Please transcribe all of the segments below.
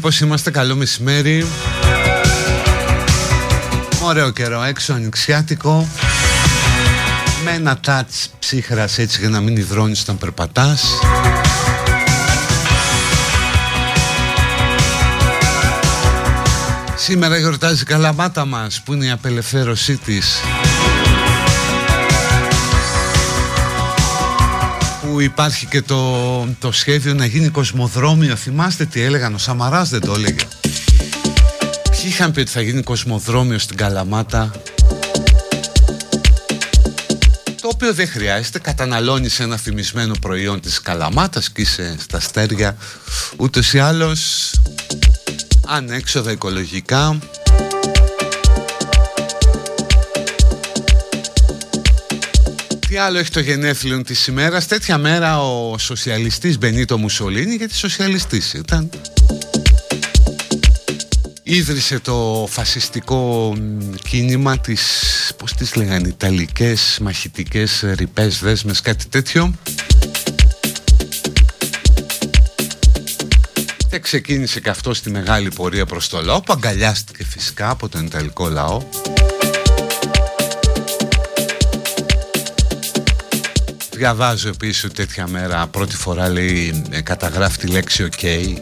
πως είμαστε καλό μεσημέρι. Ωραίο καιρό έξω ανοιξιάτικο. Με ένα τάτς ψύχρας έτσι για να μην υδρώνεις όταν περπατάς. Σήμερα γιορτάζει η Καλαμάτα μας που είναι η απελευθέρωσή της που υπάρχει και το, το σχέδιο να γίνει κοσμοδρόμιο. Θυμάστε τι έλεγαν, ο Σαμαράς δεν το έλεγε. Ποιοι είχαν πει ότι θα γίνει κοσμοδρόμιο στην Καλαμάτα; Το οποίο δεν χρειάζεται. Καταναλώνεις ένα θυμισμένο προϊόν της Καλαμάτας Και είσαι στα στέρια Ούτως ή άλλως Ανέξοδα οικολογικά Τι άλλο έχει το γενέθλιο της ημέρας Τέτοια μέρα ο σοσιαλιστής Μπενίτο Μουσολίνη Γιατί σοσιαλιστής ήταν Ίδρυσε το φασιστικό κίνημα της, πώς τις λέγανε, Ιταλικές μαχητικές ρηπές δέσμες, κάτι τέτοιο. Και ξεκίνησε και αυτό στη μεγάλη πορεία προς το λαό, που αγκαλιάστηκε φυσικά από τον Ιταλικό λαό. διαβάζω επίση ότι τέτοια μέρα πρώτη φορά λέει ε, καταγράφει τη λέξη ok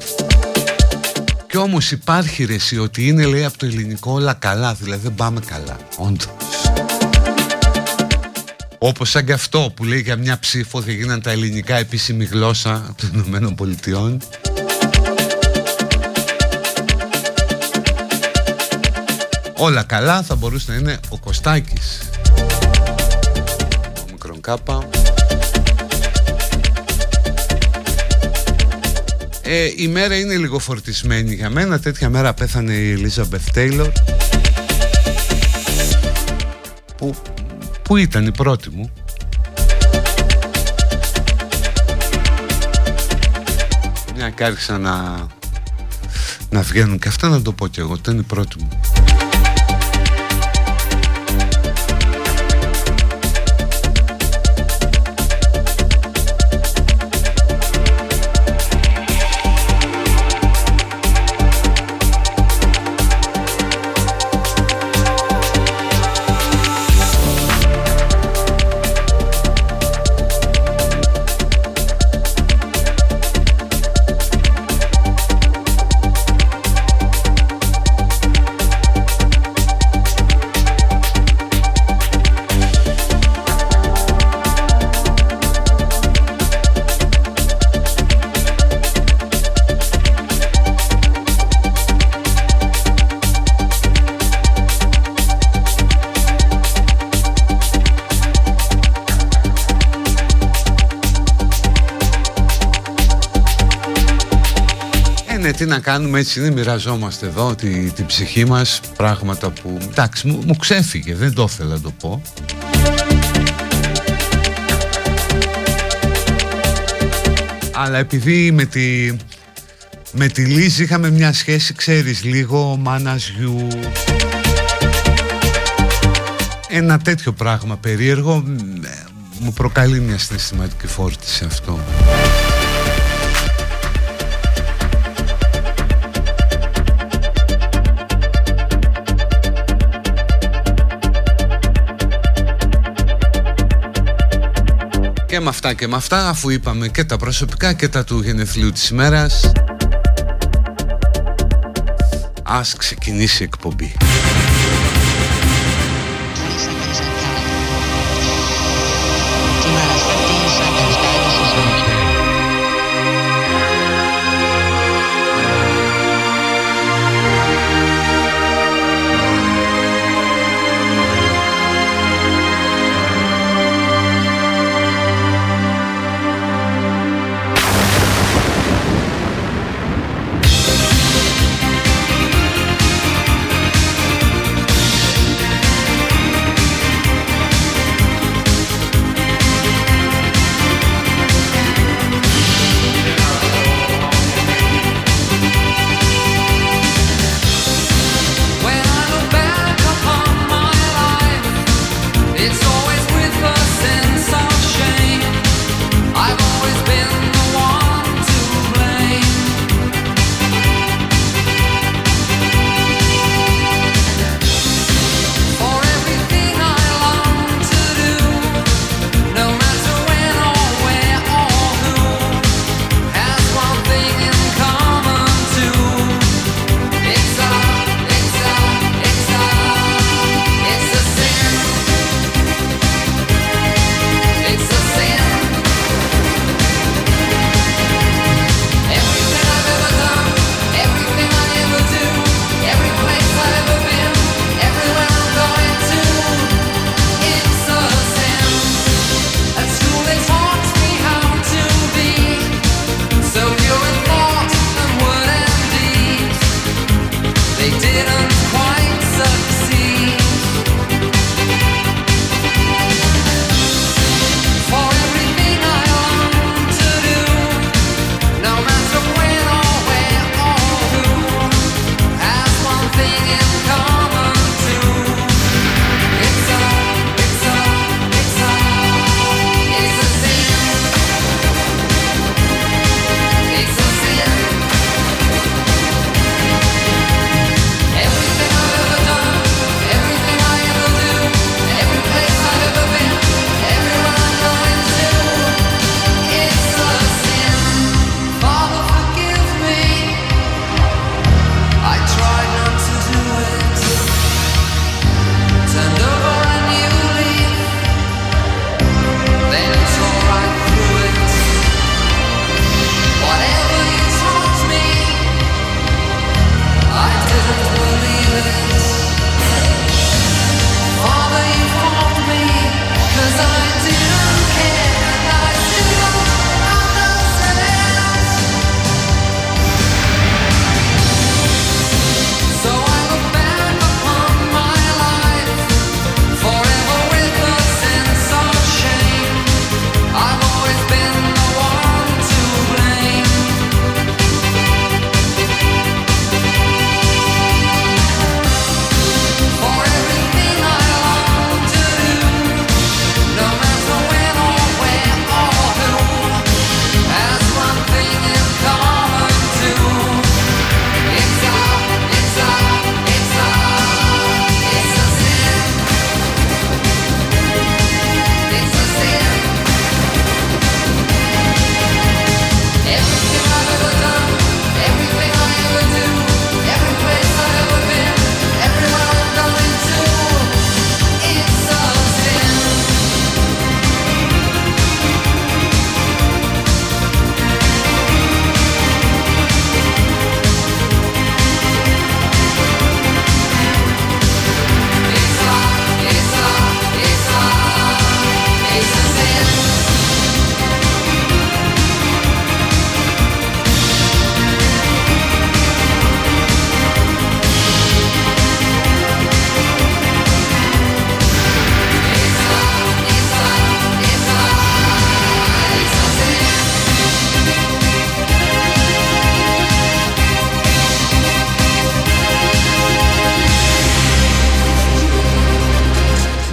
Κι όμως υπάρχει ρεσί ότι είναι λέει από το ελληνικό όλα καλά δηλαδή δεν πάμε καλά όντως. Όπως σαν και αυτό που λέει για μια ψήφο δεν γίναν τα ελληνικά επίσημη γλώσσα των Ηνωμένων Πολιτειών Όλα καλά θα μπορούσε να είναι ο Κωστάκης. Μικρον Κάπα. Ε, η μέρα είναι λίγο φορτισμένη για μένα. Τέτοια μέρα πέθανε η Ελίζαμπεθ Τέιλορ που, που ήταν η πρώτη μου. Μια και άρχισα να να βγαίνουν και αυτά να το πω και εγώ ήταν η πρώτη μου τι να κάνουμε έτσι είναι μοιραζόμαστε εδώ τη, την ψυχή μας πράγματα που εντάξει μου, μου ξέφυγε δεν το ήθελα να το πω. Αλλά επειδή με τη, με τη Λίζη είχαμε μια σχέση ξέρεις λίγο μάνας γιου ένα τέτοιο πράγμα περίεργο μου προκαλεί μια συναισθηματική φόρτιση αυτό Και με αυτά και με αυτά αφού είπαμε και τα προσωπικά και τα του γενεθλίου της ημέρας Ας ξεκινήσει η εκπομπή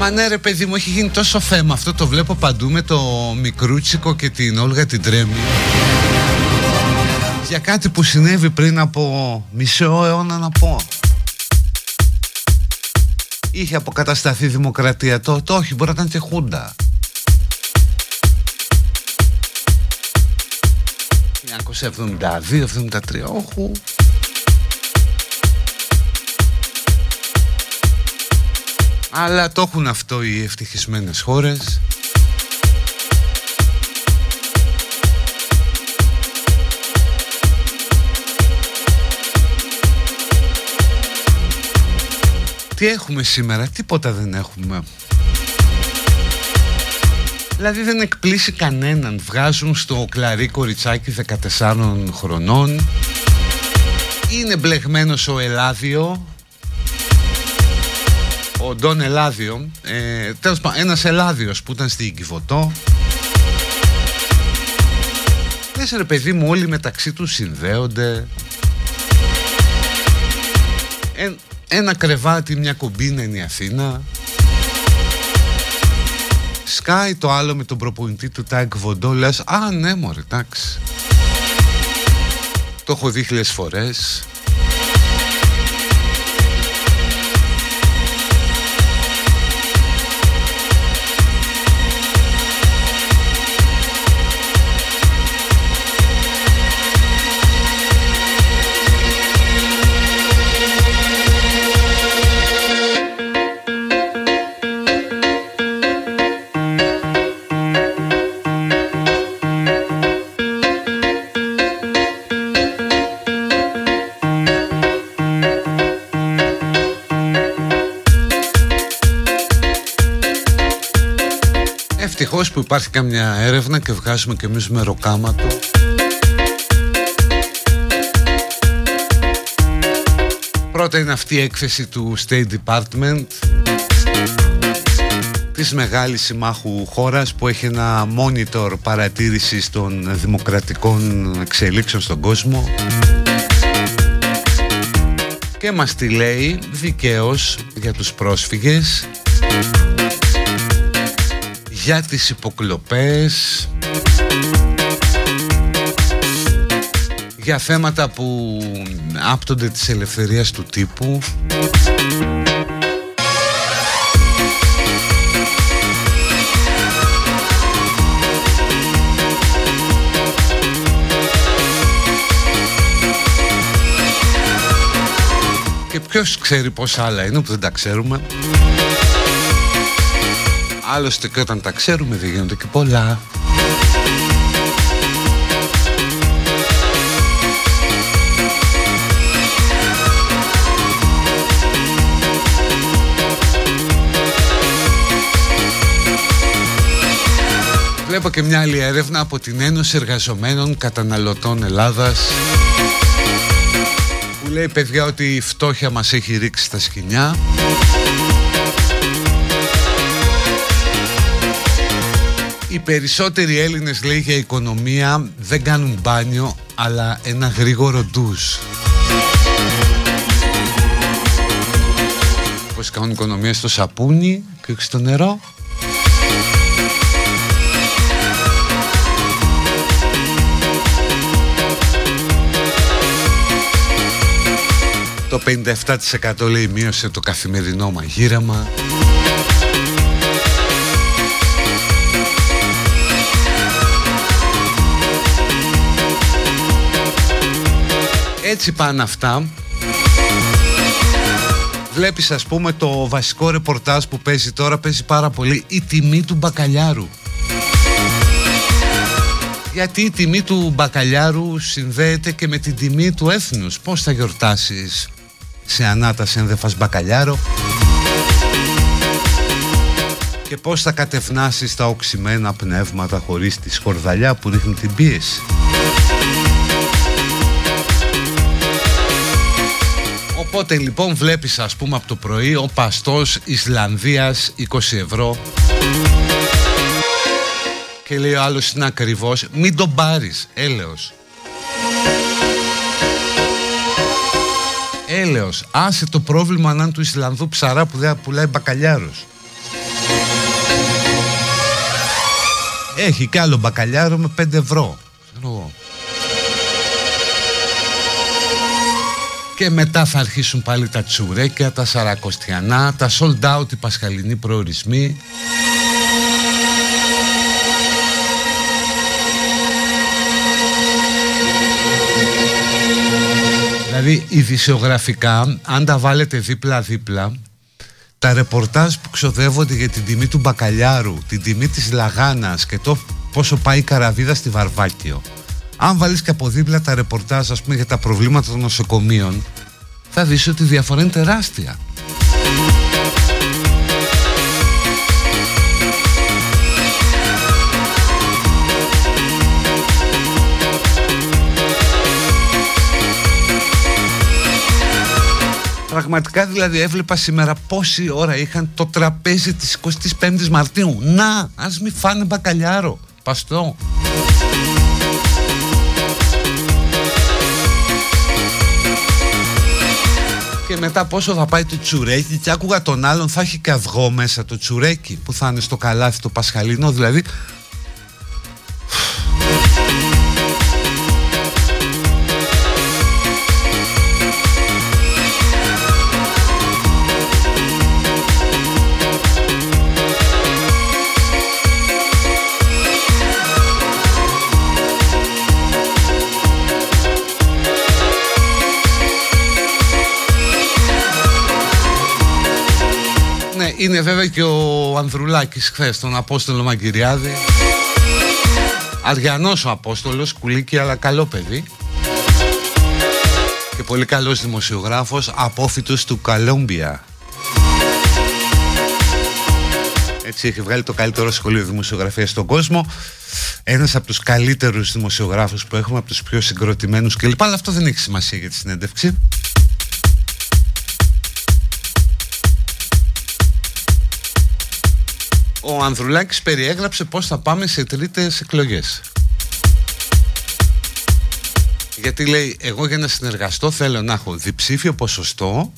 Μα ναι ρε παιδί μου έχει γίνει τόσο θέμα. Αυτό το βλέπω παντού με το Μικρούτσικο και την Όλγα την Τρέμι Για κάτι που συνέβη πριν από μισό αιώνα να πω. Είχε αποκατασταθεί δημοκρατία. Το, το όχι μπορεί να ήταν και χούντα. 1972-73 όχου Αλλά το έχουν αυτό οι ευτυχισμένες χώρες. Τι έχουμε σήμερα, τίποτα δεν έχουμε. Δηλαδή δεν εκπλήσει κανέναν. Βγάζουν στο κλαρί κοριτσάκι 14 χρονών. Είναι μπλεγμένος ο Ελάδιο Ο Ντόν Ελάδιο ε, Τέλος πάντων ένας Ελάδιος που ήταν στην Κιβωτό. Λες ρε παιδί μου όλοι μεταξύ τους συνδέονται. Ε, Ένα κρεβάτι μια κουμπίνα είναι η Αθήνα. Σκάει το άλλο με τον προπονητή του Τάγκ Βοντό Λες α ναι μωρέ εντάξει Το έχω δει χιλιές φορές που υπάρχει καμιά έρευνα και βγάζουμε και εμείς μεροκάματο Πρώτα είναι αυτή η έκθεση του State Department της μεγάλης συμμάχου χώρας που έχει ένα monitor παρατήρησης των δημοκρατικών εξελίξεων στον κόσμο. Και μας τη λέει δικαίως για τους πρόσφυγες για τις υποκλοπές. Για θέματα που άπτονται της ελευθερίας του τύπου. Και ποιος ξέρει πόσα άλλα είναι που δεν τα ξέρουμε Άλλωστε και όταν τα ξέρουμε δεν γίνονται και πολλά. Βλέπω και μια άλλη έρευνα από την Ένωση Εργαζομένων Καταναλωτών Ελλάδας που λέει παιδιά ότι η φτώχεια μας έχει ρίξει στα σκηνιά Οι περισσότεροι Έλληνες λέει για οικονομία δεν κάνουν μπάνιο αλλά ένα γρήγορο ντους. Πώς κάνουν οικονομία στο σαπούνι και όχι στο νερό. Το 57% λέει μείωσε το καθημερινό μαγείρεμα. Έτσι πάνε αυτά. Βλέπεις ας πούμε το βασικό ρεπορτάζ που παίζει τώρα Παίζει πάρα πολύ η τιμή του μπακαλιάρου. Γιατί η τιμή του μπακαλιάρου συνδέεται και με την τιμή του έθνους. Πώς θα γιορτάσεις σε ανάταση αν δεν φας μπακαλιάρο; Και πώς θα κατευνάσεις τα οξυμένα πνεύματα χωρίς τη σκορδαλιά που ρίχνει την πίεση; Οπότε λοιπόν βλέπεις ας πούμε από το πρωί ο παστός Ισλανδίας 20 ευρώ και λέει ο άλλος είναι ακριβώς μην τον πάρεις έλεος έλεος άσε το πρόβλημα να του Ισλανδού ψαρά που δεν πουλάει μπακαλιάρος έχει κι άλλο μπακαλιάρο με 5 ευρώ. Ξέρω εγώ. Και μετά θα αρχίσουν πάλι τα τσουρέκια, τα σαρακοστιανά, τα sold out, οι πασχαλινοί προορισμοί. Δηλαδή ειδησιογραφικά αν τα βάλετε δίπλα-δίπλα τα ρεπορτάζ που ξοδεύονται για την τιμή του μπακαλιάρου, την τιμή της λαγάνας και το πόσο πάει η καραβίδα στη Βαρβάκιο αν βάλεις και από δίπλα τα ρεπορτάζ ας πούμε, για τα προβλήματα των νοσοκομείων θα δεις ότι η διαφορά είναι τεράστια Πραγματικά δηλαδή έβλεπα σήμερα πόση ώρα είχαν το τραπέζι της 25ης Μαρτίου. Να, ας μην φάνε μπακαλιάρο. Παστό. Και μετά πόσο θα πάει το τσουρέκι. Και άκουγα τον άλλον θα έχει και αυγό μέσα το τσουρέκι που θα είναι στο καλάθι το πασχαλίνο δηλαδή είναι βέβαια και ο Ανδρουλάκης χθες τον Απόστολο Μαγκυριάδη. Αριανός ο Απόστολος, κουλίκι αλλά καλό παιδί. Και πολύ καλός δημοσιογράφος, απόφυτος του Καλόμπια έτσι έχει βγάλει το καλύτερο σχολείο δημοσιογραφίας στον κόσμο. Ένας από τους καλύτερους δημοσιογράφους που έχουμε από τους πιο συγκροτημένους κλπ. Αλλά αυτό δεν έχει σημασία για τη συνέντευξη ο Ανδρουλάκης περιέγραψε πώς θα πάμε σε τρίτες εκλογές. Γιατί λέει, εγώ για να συνεργαστώ θέλω να έχω διψήφιο ποσοστό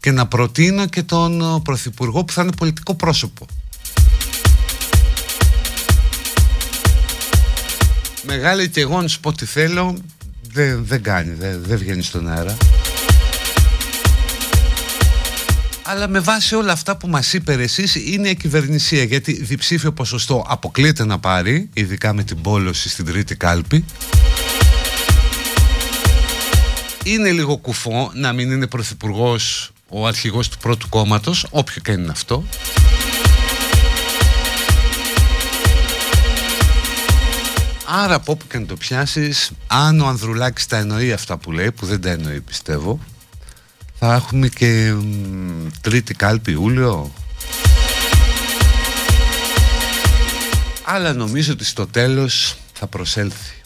και να προτείνω και τον Πρωθυπουργό που θα είναι πολιτικό πρόσωπο. Μεγάλη και εγώ να σου πω τι θέλω, δεν, δεν κάνει, δεν, δεν βγαίνει στον αέρα. Αλλά με βάση όλα αυτά που μας είπε εσείς είναι η κυβερνησία. Γιατί διψήφιο ποσοστό αποκλείεται να πάρει ειδικά με την πόλωση στην τρίτη κάλπη. Είναι λίγο κουφό να μην είναι πρωθυπουργός ο αρχηγός του πρώτου κόμματος όποιο και είναι αυτό. Άρα από όπου και να το πιάσεις αν ο Ανδρουλάκης τα εννοεί αυτά που λέει που δεν τα εννοεί πιστεύω θα έχουμε και τρίτη κάλπη Ιούλιο αλλά νομίζω ότι στο τέλος θα προσέλθει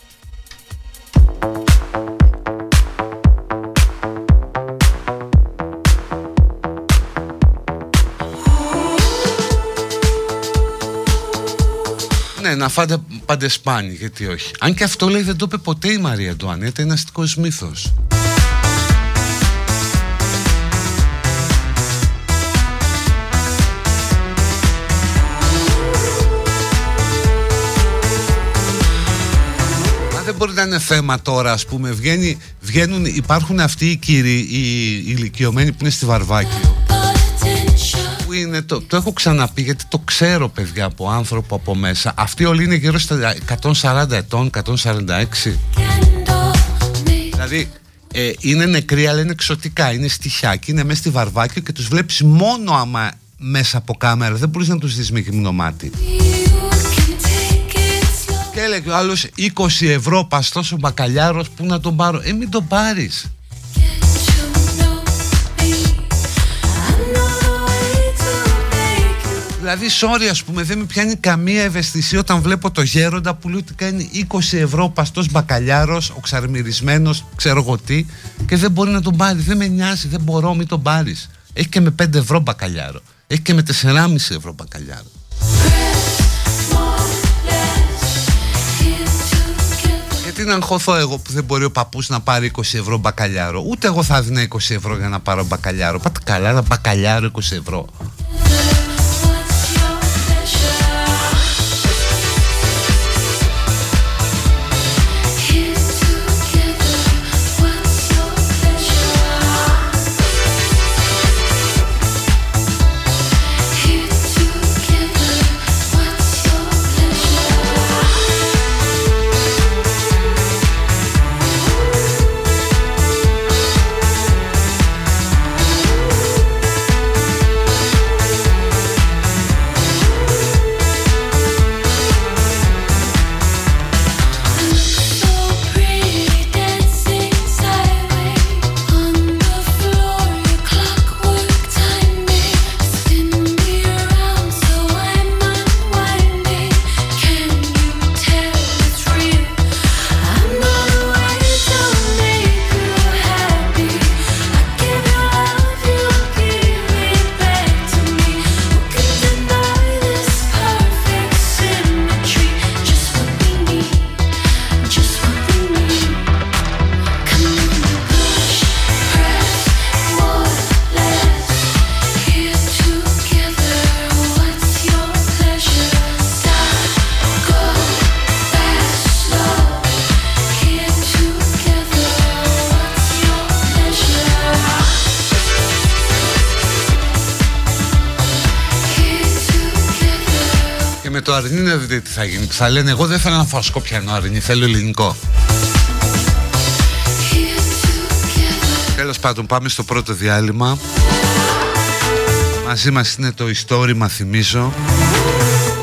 Ναι, να φάτε πάντες σπάνι, γιατί όχι. Αν και αυτό λέει δεν το είπε ποτέ η Μαρία Αντουανέτα, είναι αστικός μύθος. Μπορεί να είναι θέμα τώρα, ας πούμε. Βγαίνει, βγαίνουν, υπάρχουν αυτοί οι κύριοι, οι, οι ηλικιωμένοι που είναι στη Βαρβάκιο. Που είναι το, το έχω ξαναπεί γιατί το ξέρω, παιδιά, από άνθρωπο από μέσα. Αυτοί όλοι είναι γύρω στα 140 ετών, 146. Δηλαδή, ε, είναι νεκροί, αλλά είναι εξωτικά. Είναι στοιχιάκι, είναι μέσα στη Βαρβάκιο και τους βλέπεις μόνο άμα μέσα από κάμερα. Δεν μπορείς να τους δεις με γυμνό μάτι. Και έλεγε ο άλλος 20 ευρώ παστός ο μπακαλιάρος που να τον πάρω. Ε, μην τον πάρεις. Δηλαδή, sorry, ας πούμε, δεν με πιάνει καμία ευαισθησία όταν βλέπω το γέροντα που λέει ότι κάνει 20 ευρώ παστός μπακαλιάρος, ο ξαρμυρισμένο, ξέρω εγώ τι, και δεν μπορεί να τον πάρει. Δεν με νοιάζει, δεν μπορώ, μην τον πάρεις. Έχει και με 5 ευρώ μπακαλιάρο. Έχει και με 4,5 ευρώ μπακαλιάρο. Γιατί να αγχωθώ εγώ που δεν μπορεί ο παππούς να πάρει 20 ευρώ μπακαλιάρο. Ούτε εγώ θα έδινα 20 ευρώ για να πάρω μπακαλιάρο. Πάτε καλά, ένα μπακαλιάρο 20 ευρώ. Δείτε τι θα γίνει. Θα λένε εγώ δεν θέλω να φάω σκόπιανό αρνί, θέλω ελληνικό. Τέλος πάντων πάμε στο πρώτο διάλειμμα. Μαζί μας είναι το ιστόρημα θυμίζω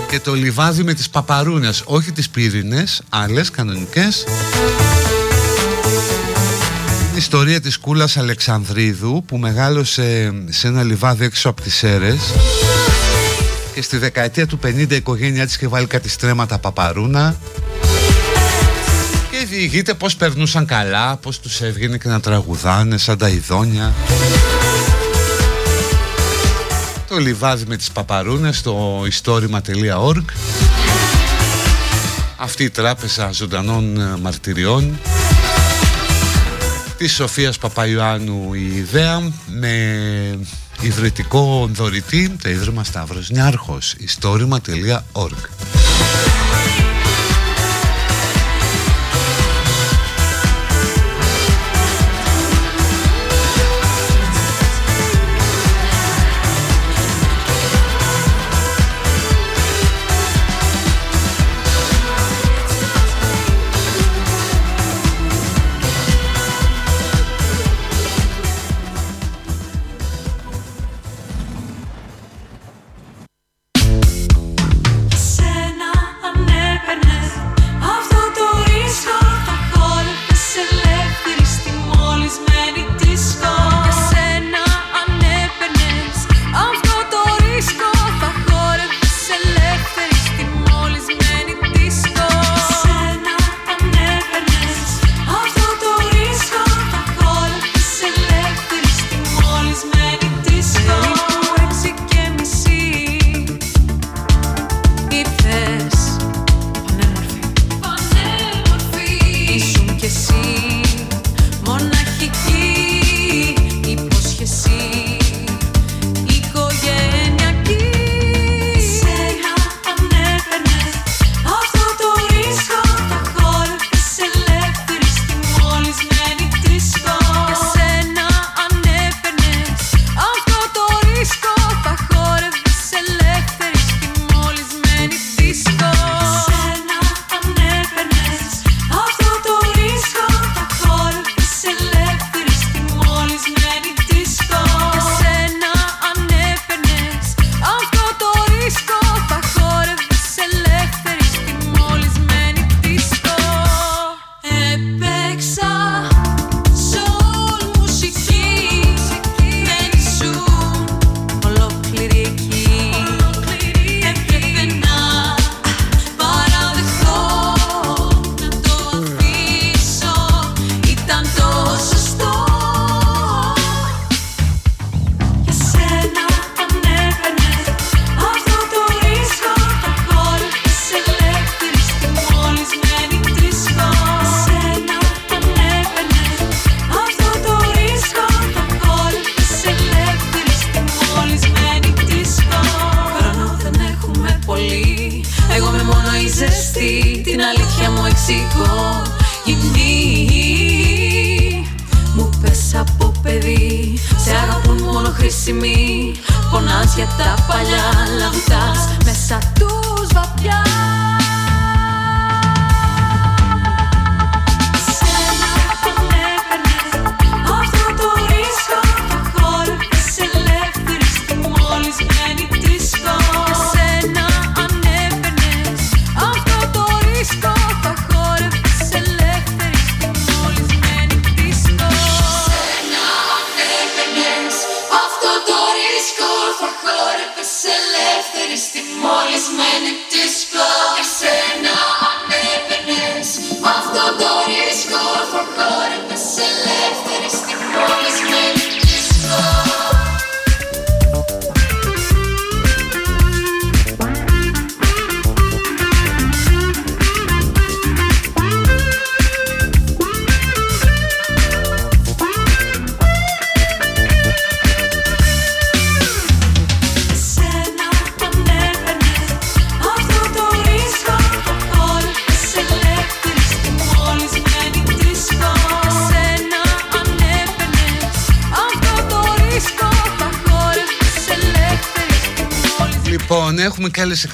και το λιβάδι με τις παπαρούνες, όχι τις πύρινες, άλλες κανονικές. Η ιστορία της Κούλας Αλεξανδρίδου που μεγάλωσε σε ένα λιβάδι έξω από τις Σέρες και στη δεκαετία του 50 η οικογένειά της είχε βάλει κάτι στρέμματα παπαρούνα. Και διηγείται πως περνούσαν καλά, πως τους έβγαινε και να τραγουδάνε σαν τα ειδόνια. Το λιβάδι με τις παπαρούνες στο ιστόρημα.org αυτή η τράπεζα ζωντανών ε, μαρτυριών. Της Σοφίας Παπαϊωάννου η ιδέα με ιδρυτικό δωρητή το Ίδρυμα Σταύρος Νιάρχος. Ιστόρημα.org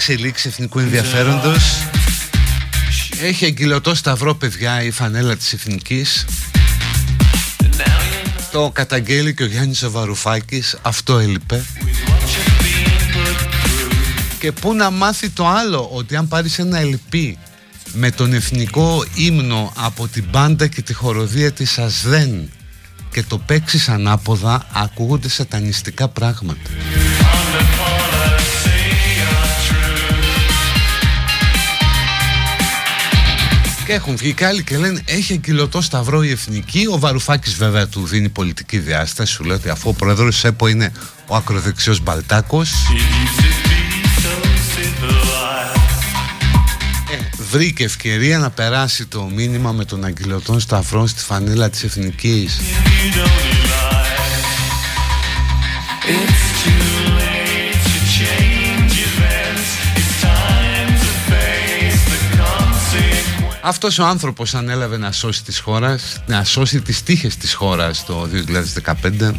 έχουμε και άλλες εξελίξεις εθνικού ενδιαφέροντος. Έχει εγκυλωτό σταυρό, παιδιά, η φανέλα της εθνικής. Το καταγγέλει και ο Γιάννης Βαρουφάκης, αυτό έλειπε. Και πού να μάθει το άλλο, ότι αν πάρεις ένα LP με τον εθνικό ύμνο από την μπάντα και τη χοροδία της Ασδέν και το παίξεις ανάποδα, ακούγονται σατανιστικά πράγματα. Και έχουν βγει και άλλοι και λένε έχει εγκυλωτό σταυρό η εθνική. Ο Βαρουφάκης βέβαια του δίνει πολιτική διάσταση. Σου λέει ότι αφού ο πρόεδρος της ΕΠΟ είναι ο ακροδεξιός Μπαλτάκος. Ε, βρήκε ευκαιρία να περάσει το μήνυμα με τον αγγυλωτό σταυρό στη φανέλα της εθνικής. Αυτός ο άνθρωπος ανέλαβε να σώσει τις χώρας, να σώσει τις τύχες της χώρας το 2015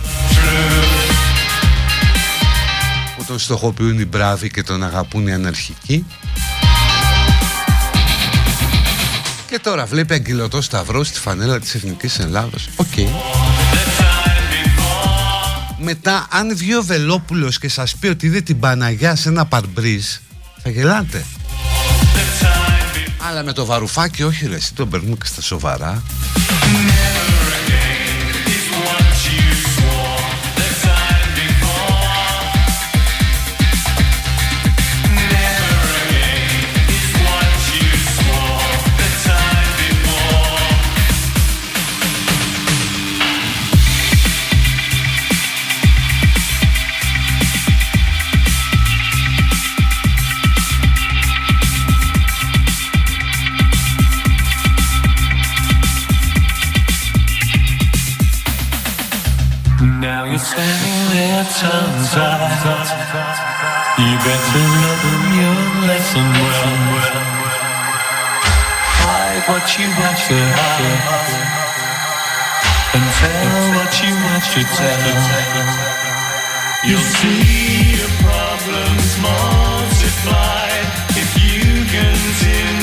που τον στοχοποιούν οι μπράβοι και τον αγαπούν οι αναρχικοί. Και τώρα βλέπει αγκυλωτό σταυρό στη φανέλα της Εθνικής Ελλάδος. Οκ. Μετά αν βγει ο Βελόπουλος και σας πει ότι είδε την Παναγιά σε ένα παρμπρίζ θα γελάτε αλλά με το βαρουφάκι όχι ρε, εσύ τον παίρνουμε και στα σοβαρά. Standing there turns out You better learn your lesson well Hide what you want to hide And tell what you want to tell. You'll see your problems multiply If you continually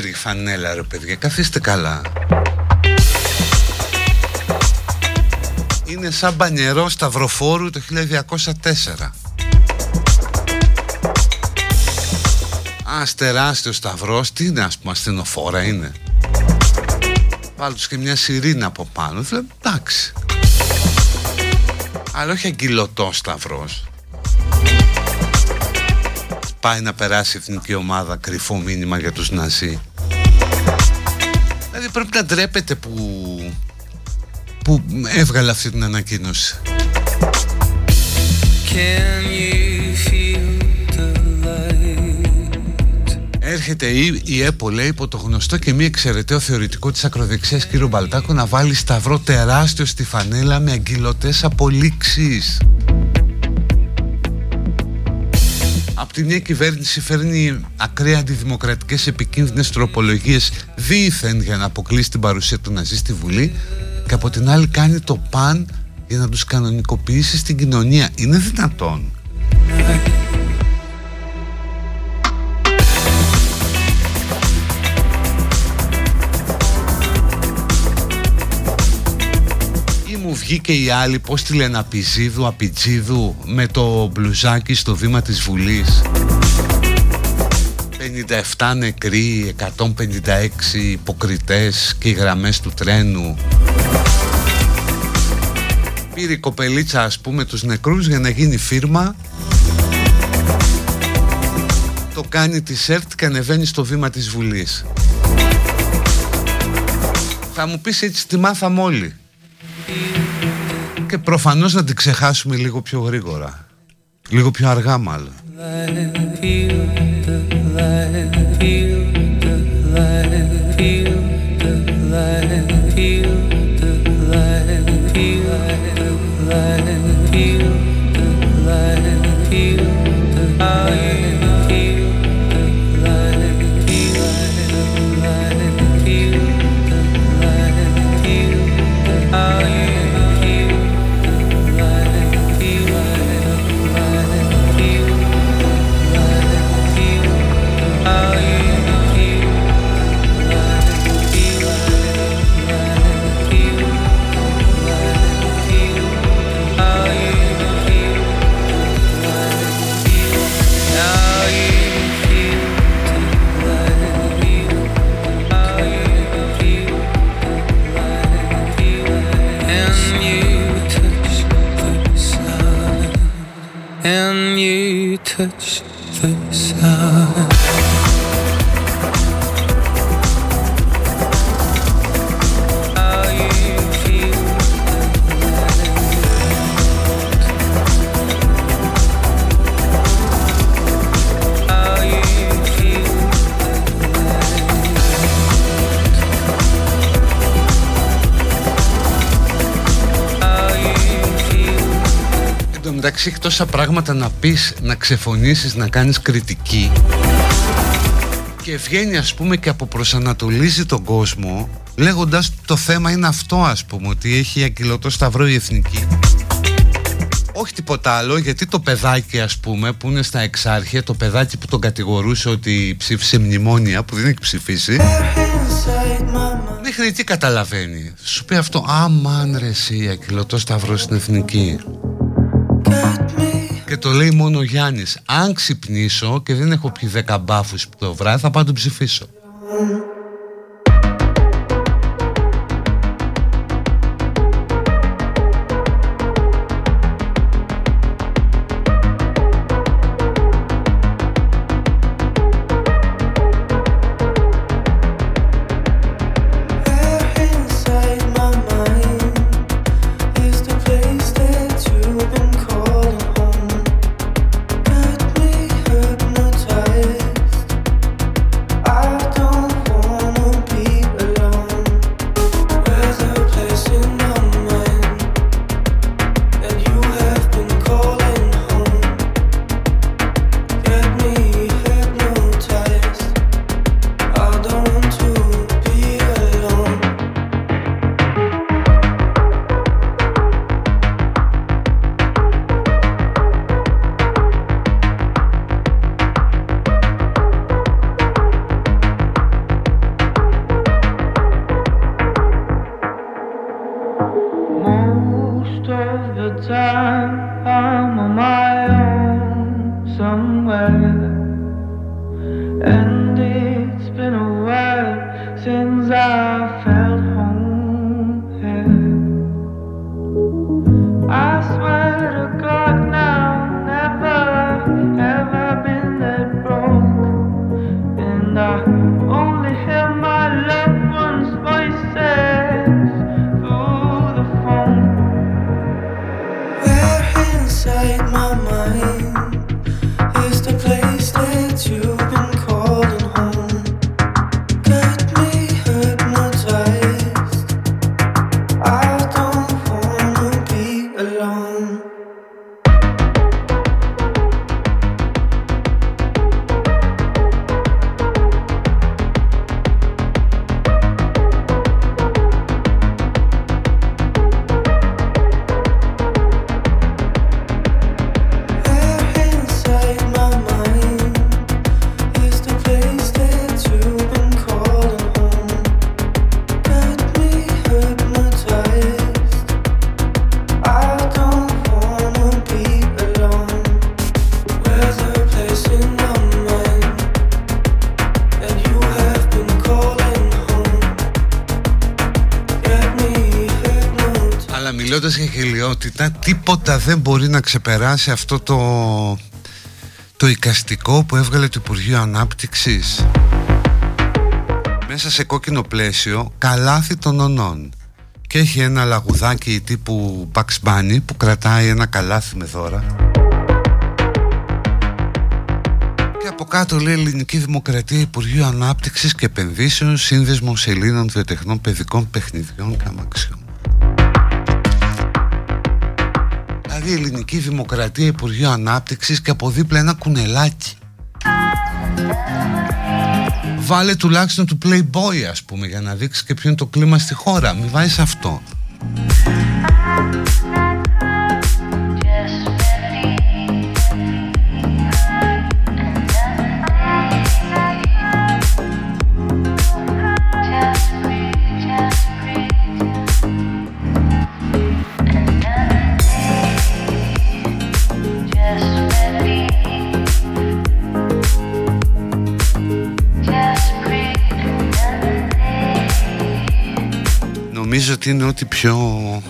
περίεργη φανέλα ρε παιδιά, καθίστε καλά. Είναι σαν μπανιερό σταυροφόρου το 1204. Ας τεράστιο σταυρός, τι είναι ας πούμε ασθενοφόρα είναι. Βάλω τους και μια σιρήνα από πάνω, δηλαδή εντάξει. Αλλά όχι αγκυλωτό σταυρός. Πάει να περάσει η εθνική ομάδα κρυφό μήνυμα για τους Ναζί. Δηλαδή πρέπει να ντρέπεται που, που έβγαλε αυτή την ανακοίνωση. Can you feel the light? Έρχεται η, η ΕΠΟ λέει υπό το γνωστό και μη εξαιρεταίο θεωρητικό της ακροδεξιάς κύριο Μπαλτάκο να βάλει σταυρό τεράστιο στη φανέλα με αγκυλωτές απολύξεις. Απ' τη μια κυβέρνηση φέρνει ακραία αντιδημοκρατικές επικίνδυνες τροπολογίες δίθεν για να αποκλείσει την παρουσία του Ναζί στη Βουλή και από την άλλη κάνει το παν για να τους κανονικοποιήσει στην κοινωνία. Είναι δυνατόν; Βγήκε η άλλη, πώς τη λένε, Απιζίδου, Απιτζίδου, με το μπλουζάκι στο βήμα της Βουλής. 57 νεκροί, 156 υποκριτές και οι γραμμές του τρένου. Πήρε η κοπελίτσα, ας πούμε, τους νεκρούς για να γίνει φίρμα. Το κάνει τη ΣΕΡΤ και ανεβαίνει στο βήμα της Βουλής. Θα μου πεις έτσι τη μάθαμε όλοι και προφανώς να την ξεχάσουμε λίγο πιο γρήγορα. Λίγο πιο αργά μάλλον. Touch the sun. Μεταξύ έχει τόσα πράγματα να πεις, να ξεφωνήσεις, να κάνεις κριτική. Και βγαίνει ας πούμε και αποπροσανατολίζει τον κόσμο λέγοντας το θέμα είναι αυτό ας πούμε ότι έχει αγκυλωτό σταυρό η εθνική. Όχι τίποτα άλλο γιατί το παιδάκι ας πούμε που είναι στα εξάρχεια το παιδάκι που τον κατηγορούσε ότι ψήφισε μνημόνια που δεν έχει ψηφίσει Μέχρι τι καταλαβαίνει. Σου πει αυτό Αμάν ρε εσύ αγκυλωτό σταυρό στην εθνική Και το λέει μόνο ο Γιάννης. Αν ξυπνήσω και δεν έχω πιει 10 μπάφους το βράδυ Θα πάω να τον ψηφίσω ξεπεράσει αυτό το, το οικαστικό που έβγαλε το Υπουργείο Ανάπτυξης. Μέσα σε κόκκινο πλαίσιο καλάθι των ονών. Και έχει ένα λαγουδάκι τύπου Bugs Bunny που κρατάει ένα καλάθι με δώρα. Και από κάτω λέει Ελληνική Δημοκρατία Υπουργείο Ανάπτυξης και Επενδύσεων Σύνδεσμος Ελλήνων Βιοτεχνών Παιδικών Παιχνιδιών και Αμαξιών η Ελληνική Δημοκρατία Υπουργείο Ανάπτυξης και από δίπλα ένα κουνελάκι. Βάλε τουλάχιστον του Playboy ας πούμε για να δείξεις και ποιο είναι το κλίμα στη χώρα. Μην βάζεις αυτό νομίζω ότι είναι ό,τι πιο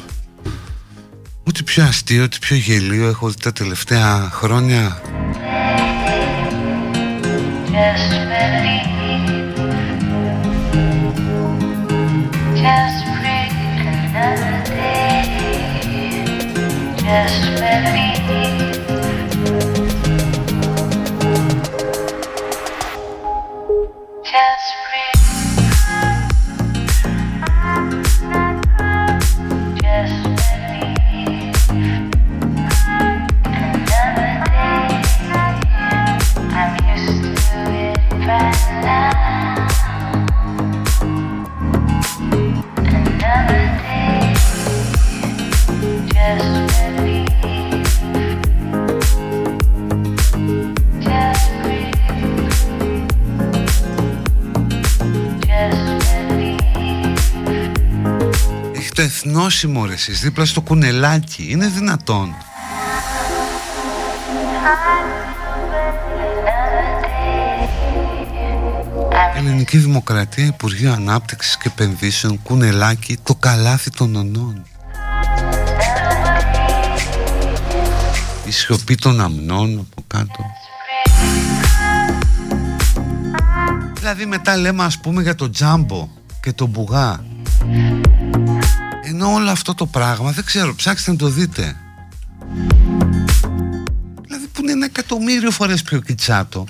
ό,τι πιο αστείο, ό,τι πιο γελίο έχω δει τα τελευταία χρόνια εθνόσημο ρε εσείς δίπλα στο κουνελάκι Είναι δυνατόν Ελληνική Δημοκρατία, Υπουργείο Ανάπτυξης και Επενδύσεων, κουνελάκι, το καλάθι των ονών. Η σιωπή των αμνών από κάτω. Δηλαδή μετά λέμε ας πούμε για το τζάμπο και το μπουγά ενώ όλο αυτό το πράγμα δεν ξέρω ψάξτε να το δείτε. Δηλαδή που είναι ένα εκατομμύριο φορές πιο κιτσάτο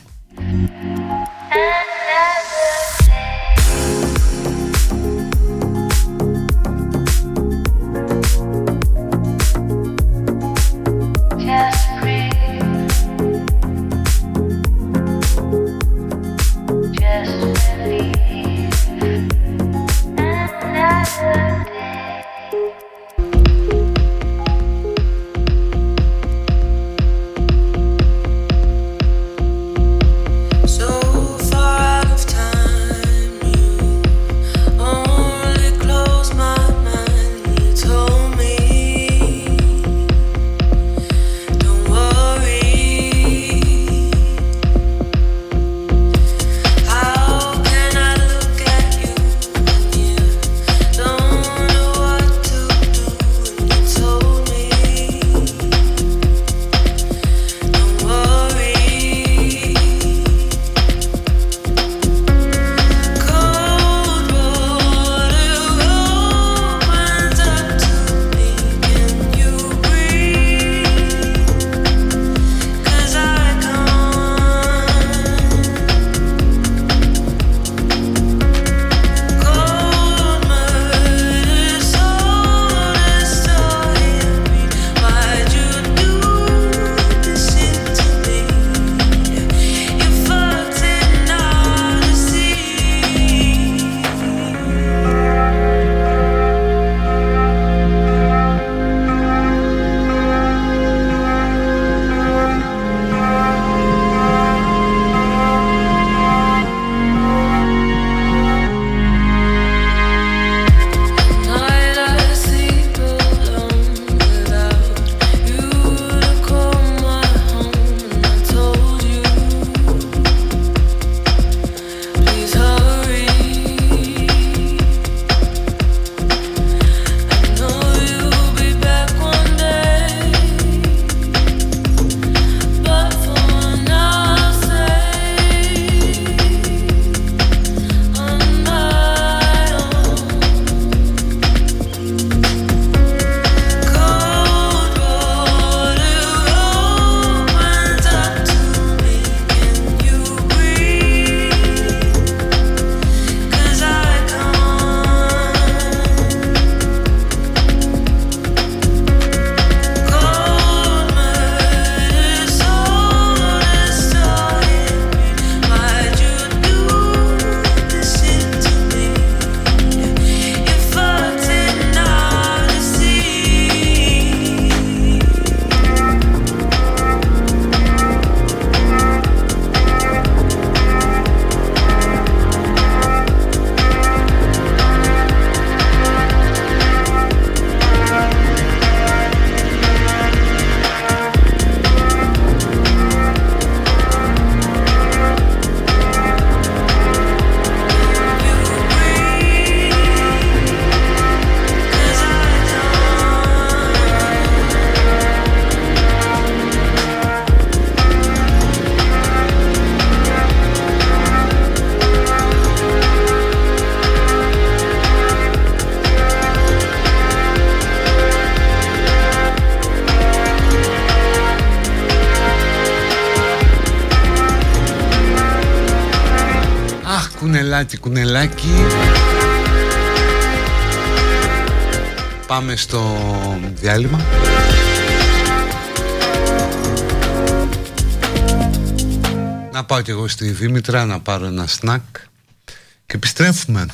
κουνελάκι κουνελάκι Πάμε στο διάλειμμα Να πάω κι εγώ στη Δήμητρα να πάρω ένα σνακ και επιστρέφουμε.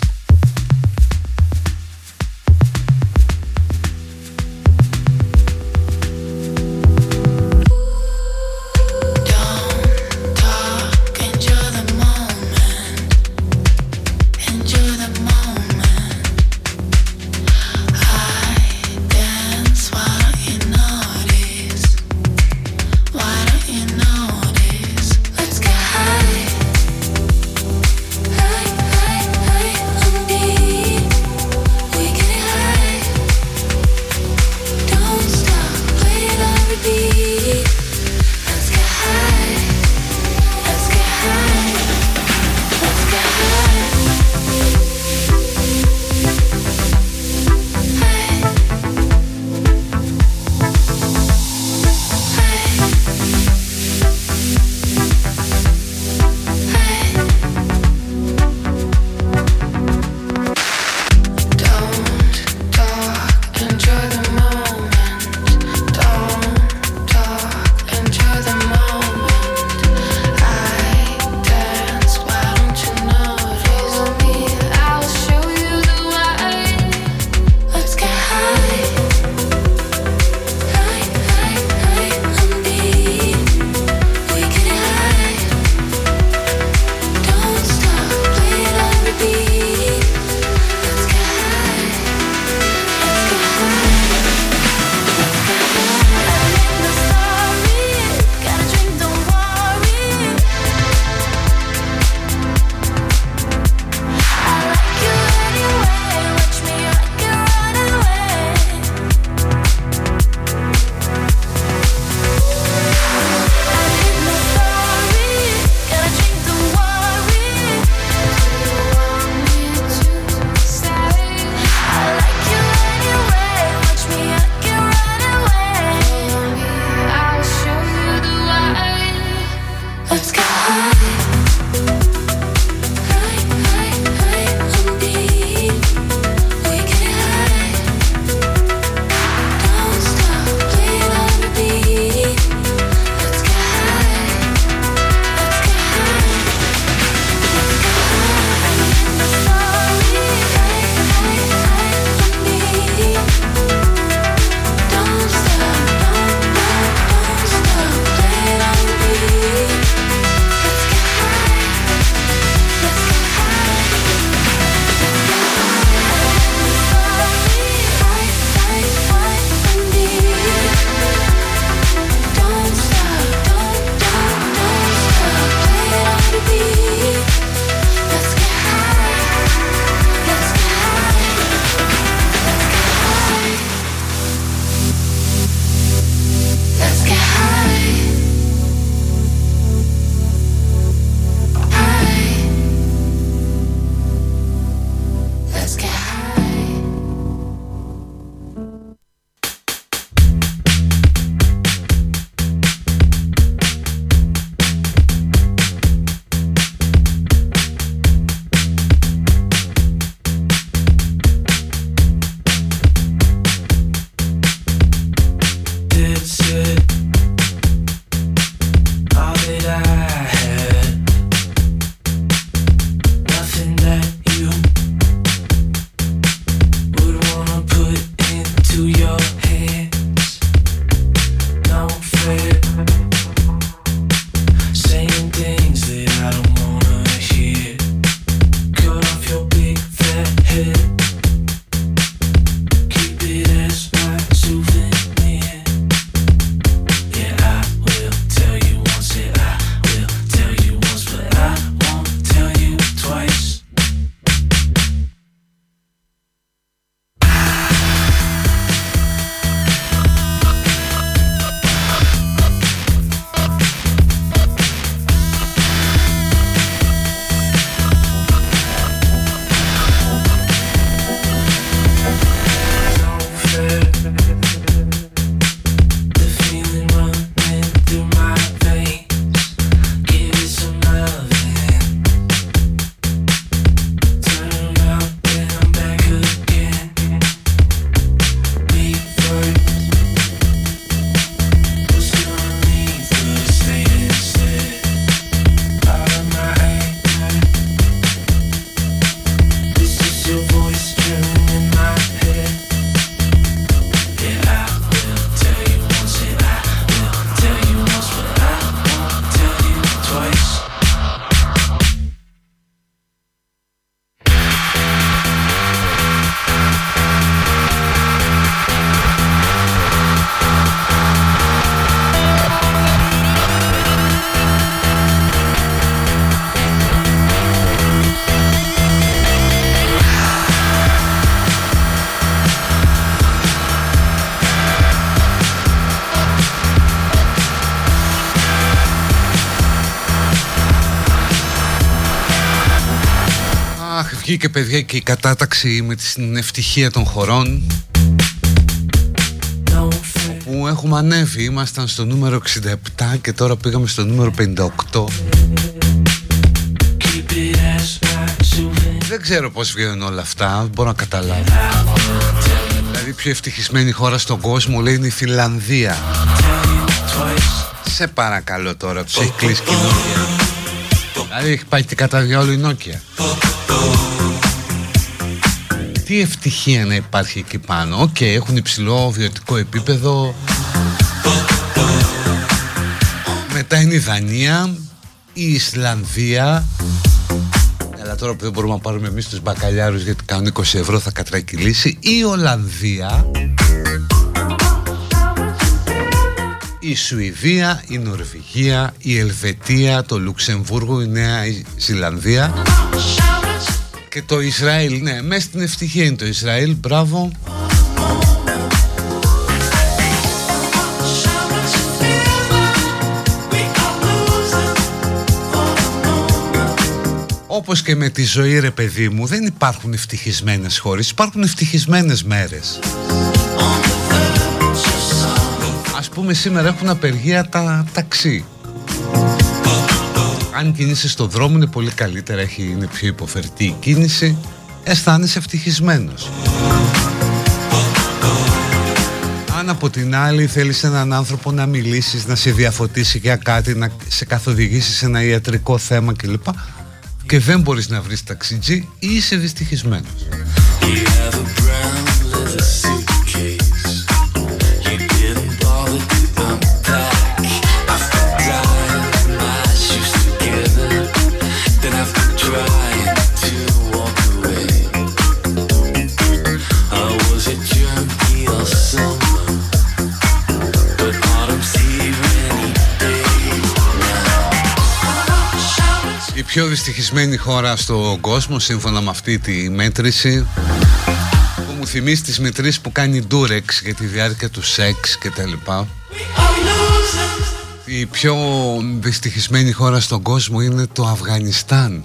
Βγήκε παιδιά και η κατάταξη με την ευτυχία των χωρών. Που έχουμε ανέβει, ήμασταν στο νούμερο 67 και τώρα πήγαμε στο νούμερο 58 Δεν ξέρω πώς βγαίνουν όλα αυτά, δεν μπορώ να καταλάβω. Δηλαδή πιο ευτυχισμένη χώρα στον κόσμο λέει είναι η Φιλανδία. Σε παρακαλώ τώρα, τους έχεις κλείσει κοινωνία Δηλαδή έχει πάει και κατά διαόλου η Nokia τι ευτυχία να υπάρχει εκεί πάνω. OK, okay, έχουν υψηλό βιωτικό επίπεδο. Μετά είναι η Δανία, η Ισλανδία. Αλλά τώρα που δεν μπορούμε να πάρουμε εμείς τους μπακαλιάρους γιατί κάνουν 20 ευρώ θα κατρακυλήσει. Η Ολλανδία. Η Σουηδία, η Νορβηγία, η Ελβετία, το Λουξεμβούργο, η Νέα Ζηλανδία και το Ισραήλ, ναι, μέσα στην ευτυχία είναι το Ισραήλ, μπράβο. Όπως και με τη ζωή ρε παιδί μου δεν υπάρχουν ευτυχισμένες χώρες, υπάρχουν ευτυχισμένες μέρες. Ας πούμε σήμερα έχουν απεργία τα ταξί αν κινείσαι στον δρόμο είναι πολύ καλύτερα, έχει, είναι πιο υποφερτή η κίνηση, αισθάνεσαι ευτυχισμένος. Αν από την άλλη θέλεις έναν άνθρωπο να μιλήσεις, να σε διαφωτίσει για κάτι, να σε καθοδηγήσεις σε ένα ιατρικό θέμα κλπ. Και δεν μπορείς να βρεις ταξιτζή, είσαι δυστυχισμένος. Πιο δυστυχισμένη χώρα στον κόσμο σύμφωνα με αυτή τη μέτρηση που μου θυμίζει τις μετρήσεις που κάνει Ντούρεξ για τη διάρκεια του σεξ και τα λοιπά. Η πιο δυστυχισμένη χώρα στον κόσμο είναι το Αφγανιστάν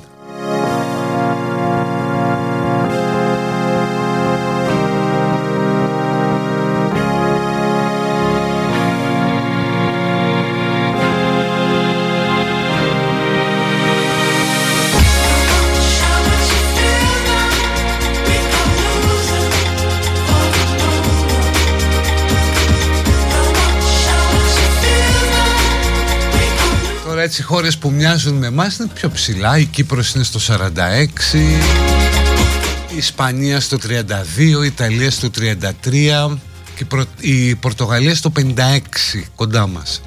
έτσι χώρες που μοιάζουν με εμάς είναι πιο ψηλά. Η Κύπρος είναι στο 46 Η Ισπανία στο 32 Η Ιταλία στο 33 Και η Πορτογαλία στο 56 κοντά μας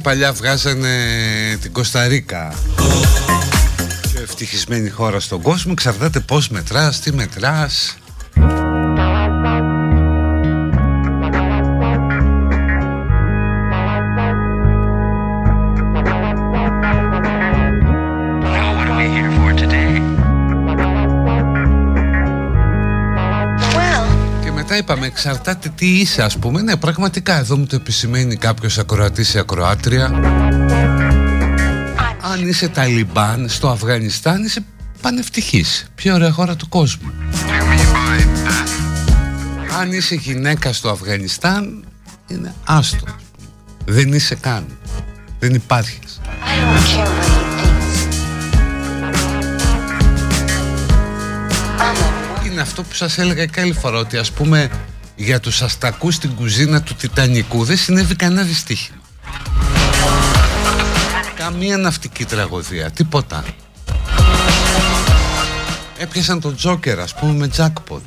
παλιά βγάζανε την Κωνσταντίνα. Πιο ευτυχισμένη χώρα στον κόσμο. Εξαρτάται πως μετράς, τι μετράς είπαμε, εξαρτάται τι είσαι, ας πούμε. Ναι, πραγματικά εδώ μου το επισημαίνει κάποιος ακροατής ή ακροάτρια. Αν είσαι Ταλιμπάν στο Αφγανιστάν, είσαι πανευτυχής. Πιο ωραία χώρα του κόσμου. Αν είσαι γυναίκα στο Αφγανιστάν, είναι άστο. Δεν είσαι καν. Δεν υπάρχεις. Αυτό που σας έλεγα και άλλη φορά ότι ας πούμε για τους αστακούς στην κουζίνα του Τιτανικού δεν συνέβη κανένα δυστύχημα. Καμία ναυτική τραγωδία, τίποτα. έπιασαν τον Τζόκερ ας πούμε με jackpot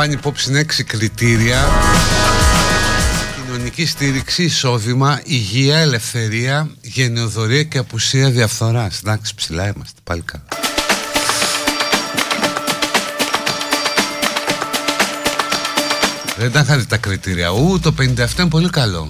λαμβάνει υπόψη έξι κριτήρια κοινωνική στήριξη, εισόδημα, υγεία, ελευθερία, γενεοδορία και απουσία διαφθοράς. Εντάξει, ψηλά είμαστε, πάλι καλά. Δεν τα είχατε τα κριτήρια. Ού, το 57 είναι πολύ καλό.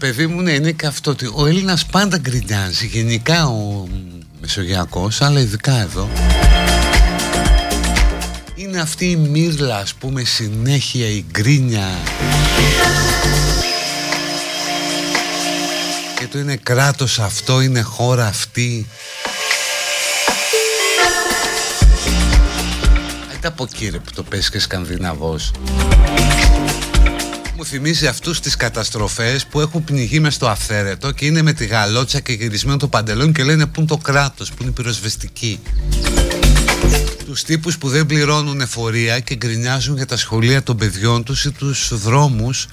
Παιδί μου ναι, είναι και αυτό ότι ο Έλληνας πάντα γκρινιάζει γενικά ο Μεσογειακός αλλά ειδικά εδώ. Είναι αυτή η μύρλα ας πούμε συνέχεια η γκρίνια. Και το είναι κράτος αυτό είναι χώρα αυτή. Άιτε από κύριε που το πες και σκανδιναβός μου θυμίζει αυτούς τις καταστροφές που έχουν πνιγεί μες στο αυθαίρετο και είναι με τη γαλότσα και γυρισμένο το παντελόν και λένε πού είναι το κράτος, πού είναι η πυροσβεστική; Τους τύπους που δεν πληρώνουν εφορία και γκρινιάζουν για τα σχολεία των παιδιών τους ή τους δρόμους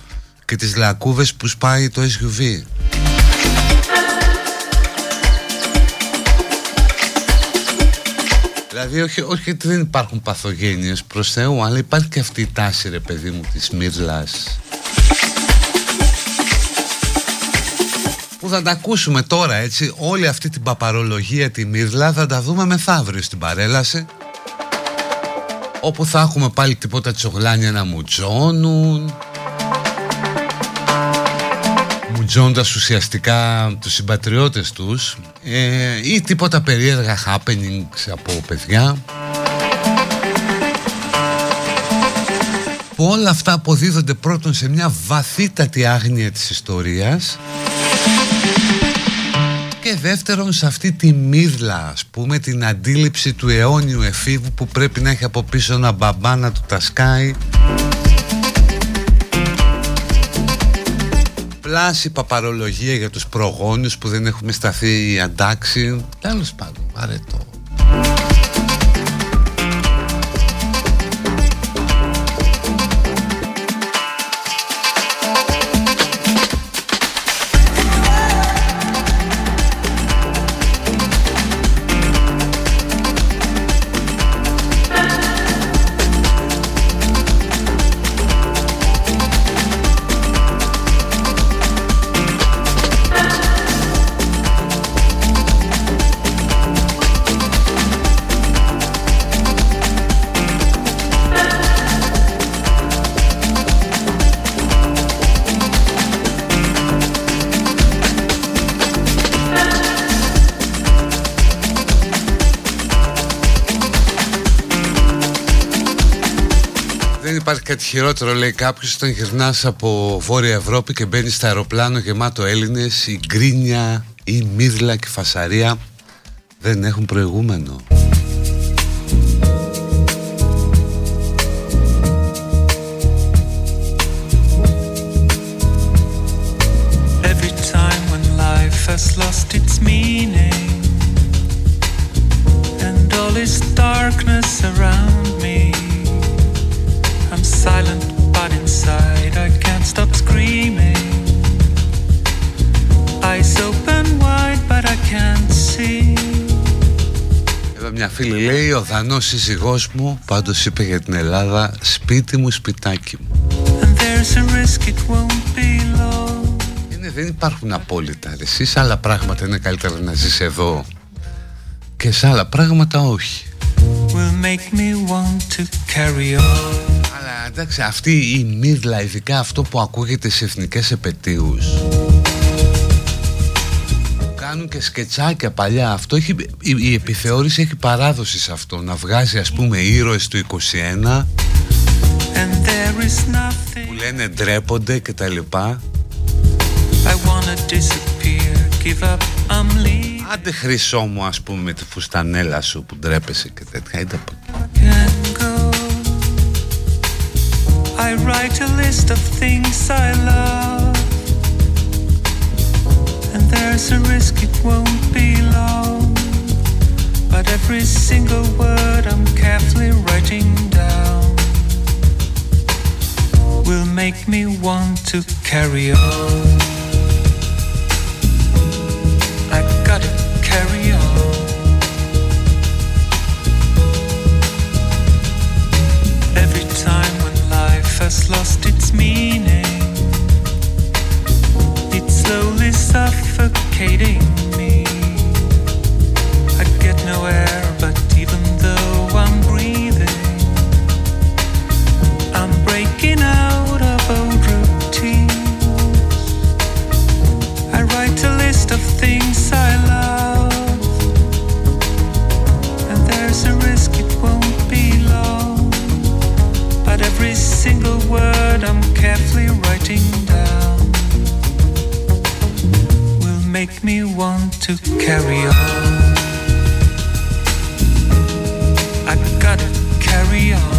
και τις λακκούβες που σπάει το SUV. Δηλαδή όχι, όχι ότι δεν υπάρχουν παθογένειες προς Θεού αλλά υπάρχει και αυτή η τάση ρε παιδί μου της μύρλας που θα τα ακούσουμε τώρα έτσι όλη αυτή την παπαρολογία τη Μύρλα θα τα δούμε μεθαύριο στην παρέλαση όπου θα έχουμε πάλι τίποτα τσογλάνια να μουτζώνουν μουτζώντας ουσιαστικά τους συμπατριώτες τους ε, ή τίποτα περίεργα happenings από παιδιά. Που όλα αυτά αποδίδονται πρώτον σε μια βαθύτατη άγνοια της ιστορίας και δεύτερον σε αυτή τη μύρλα ας πούμε την αντίληψη του αιώνιου εφήβου που πρέπει να έχει από πίσω ένα μπαμπά να του τα σκάει πλάση παπαρολογία για τους προγόνους που δεν έχουμε σταθεί αντάξει τέλος πάντων αρετό Δεν υπάρχει κάτι χειρότερο, λέει κάποιος, όταν γυρνάς από Βόρεια Ευρώπη και μπαίνεις στα αεροπλάνο γεμάτο Έλληνες. Η γκρίνια, η μύδλα και η φασαρία δεν έχουν προηγούμενο. Every time when life has lost its meaning and all is darkness around me, I'm silent but inside I can't stop screaming. Eyes open wide but I can't see. Εδώ μια φίλη λέει Ο δανός σύζυγός μου πάντως είπε για την Ελλάδα Σπίτι μου, σπιτάκι μου And there's a risk it won't be long. είναι, Δεν υπάρχουν απόλυτα ρε. Εσύ σε άλλα πράγματα είναι καλύτερα να ζεις εδώ Και σε άλλα πράγματα όχι Will make me want to carry on. Αλλά εντάξει αυτή η μύρλα Ειδικά αυτό που ακούγεται σε εθνικές επαιτίους. Κάνουν και σκετσάκια παλιά. Αυτό έχει, η, η επιθεώρηση έχει παράδοση σε αυτό. Να βγάζει ας πούμε ήρωες του 21 And there is nothing. Που λένε ντρέπονται και τα λοιπά. I wanna disappear, give up, I'm leaving. Άντε χρυσό μου ας πούμε με τη φουστανέλα σου που ντρέπεσαι και τέτοια I write a list of things I love, and there's a risk it won't be long. But every single word I'm carefully writing down will make me want to carry on. Has lost its meaning, it's slowly suffocating me. I get no writing down will make me want to carry on. I gotta carry on.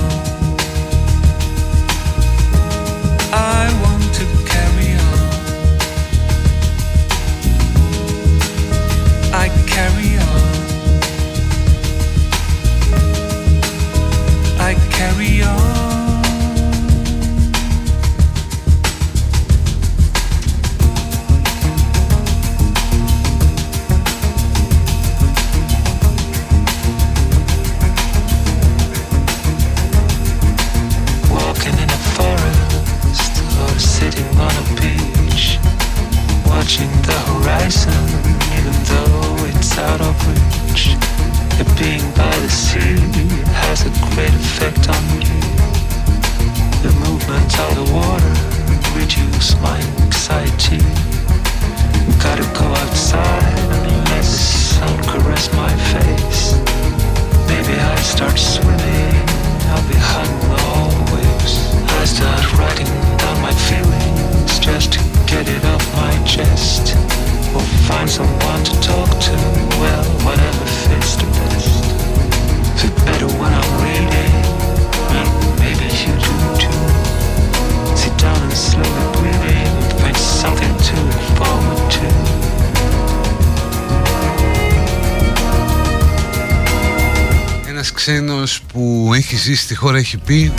Ξένος που έχει ζήσει στη χώρα έχει πει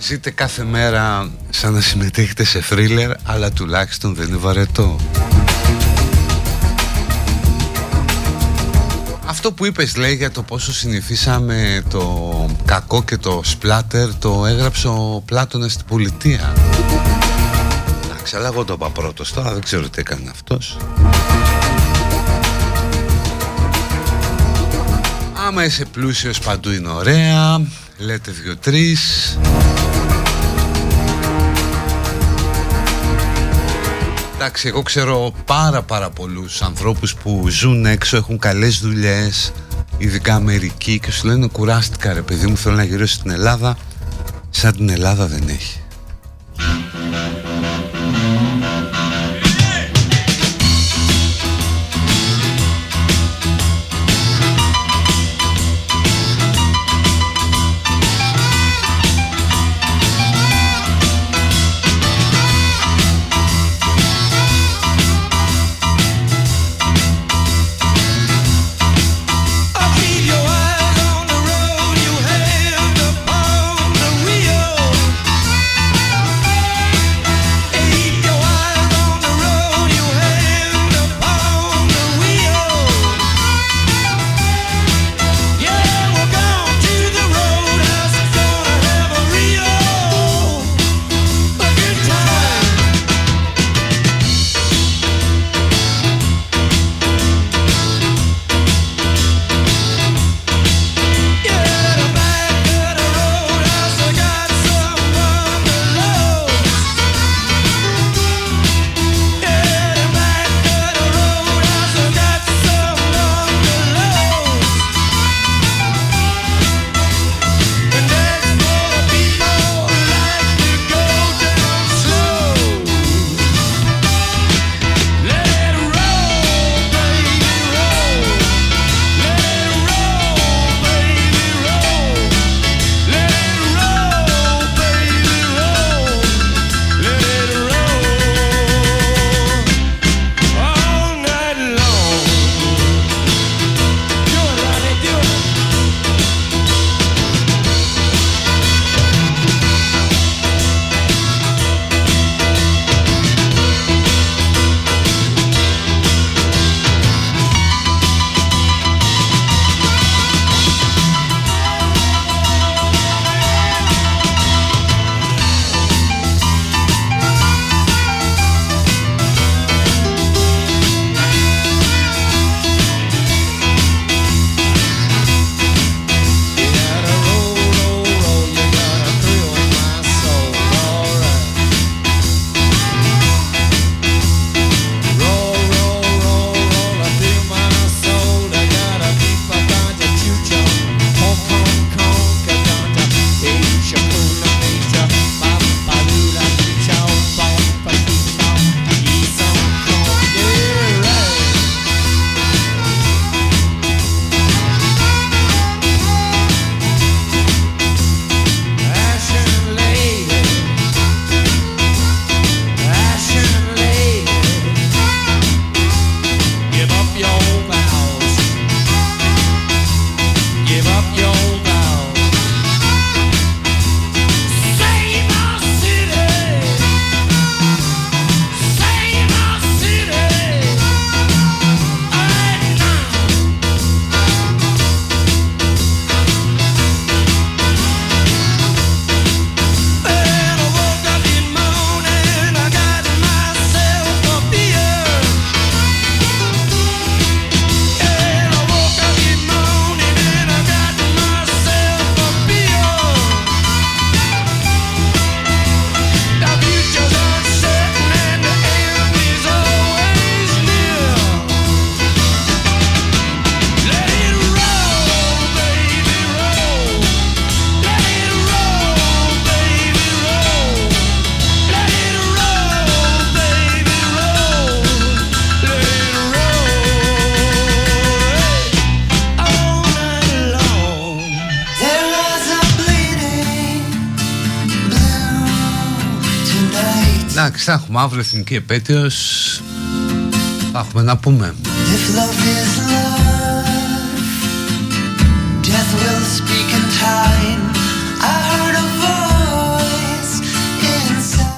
Ζείτε κάθε μέρα σαν να συμμετέχετε σε θρίλερ Αλλά τουλάχιστον δεν είναι βαρετό Αυτό που είπες λέει για το πόσο συνηθίσαμε το κακό και το σπλάτερ Το έγραψε ο Πλάτωνας στην πολιτεία. Εντάξει αλλά εγώ το είπα πρώτος τώρα δεν ξέρω τι έκανε αυτός Άμα είσαι πλούσιος παντού είναι ωραία. Λέτε δυο-τρεις. Εντάξει, εγώ ξέρω πάρα πάρα πολλούς ανθρώπους που ζουν έξω, έχουν καλές δουλειές Ειδικά Αμερική και σου λένε κουράστηκα ρε παιδί μου, θέλω να γυρίσω στην Ελλάδα Σαν την Ελλάδα δεν έχει. Θα έχουμε αύριο εθνική επέτειος Θα έχουμε να πούμε.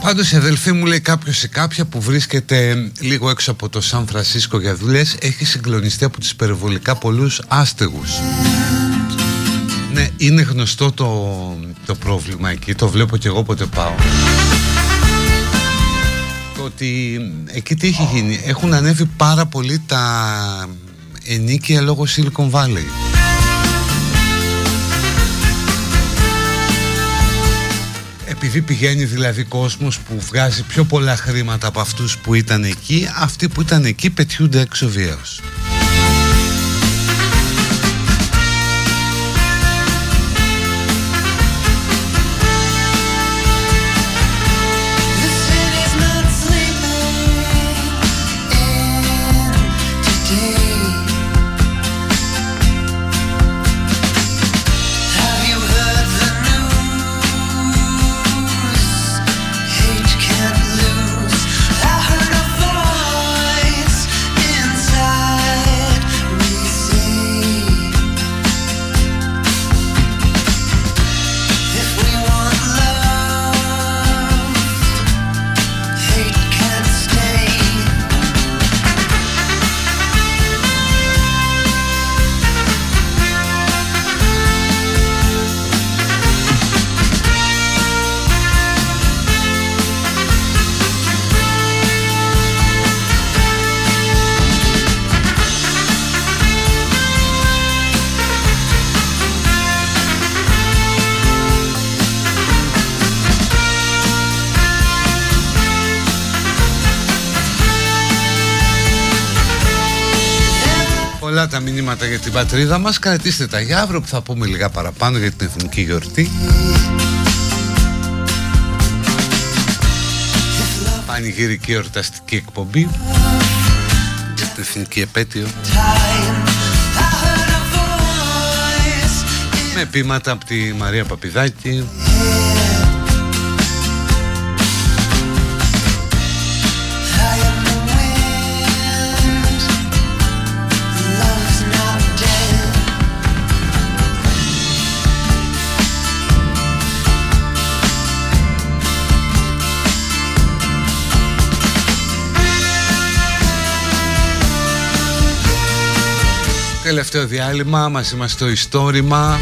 Πάντως η αδελφή μου λέει κάποιος σε κάποια που βρίσκεται λίγο έξω από το Σαν Φρανσίσκο για δουλειές έχει συγκλονιστεί από του υπερβολικά πολλούς άστεγους. Ναι, είναι γνωστό το, το πρόβλημα εκεί, το βλέπω και εγώ πότε πάω ότι εκεί τι έχει γίνει. Έχουν ανέβει πάρα πολύ τα ενίκια λόγω Silicon Valley. Επειδή πηγαίνει δηλαδή κόσμος που βγάζει πιο πολλά χρήματα από αυτούς που ήταν εκεί, αυτοί που ήταν εκεί πετιούνται έξω μηνύματα για την πατρίδα μας. Κρατήστε τα για αύριο που θα πούμε λίγα παραπάνω για την εθνική γιορτή. Πανηγυρική εορταστική εκπομπή. Για την εθνική επέτειο. Με πείματα από τη Μαρία Παπιδάκη Τελευταίο διάλειμμα μας είμαστε στο ιστόρημα.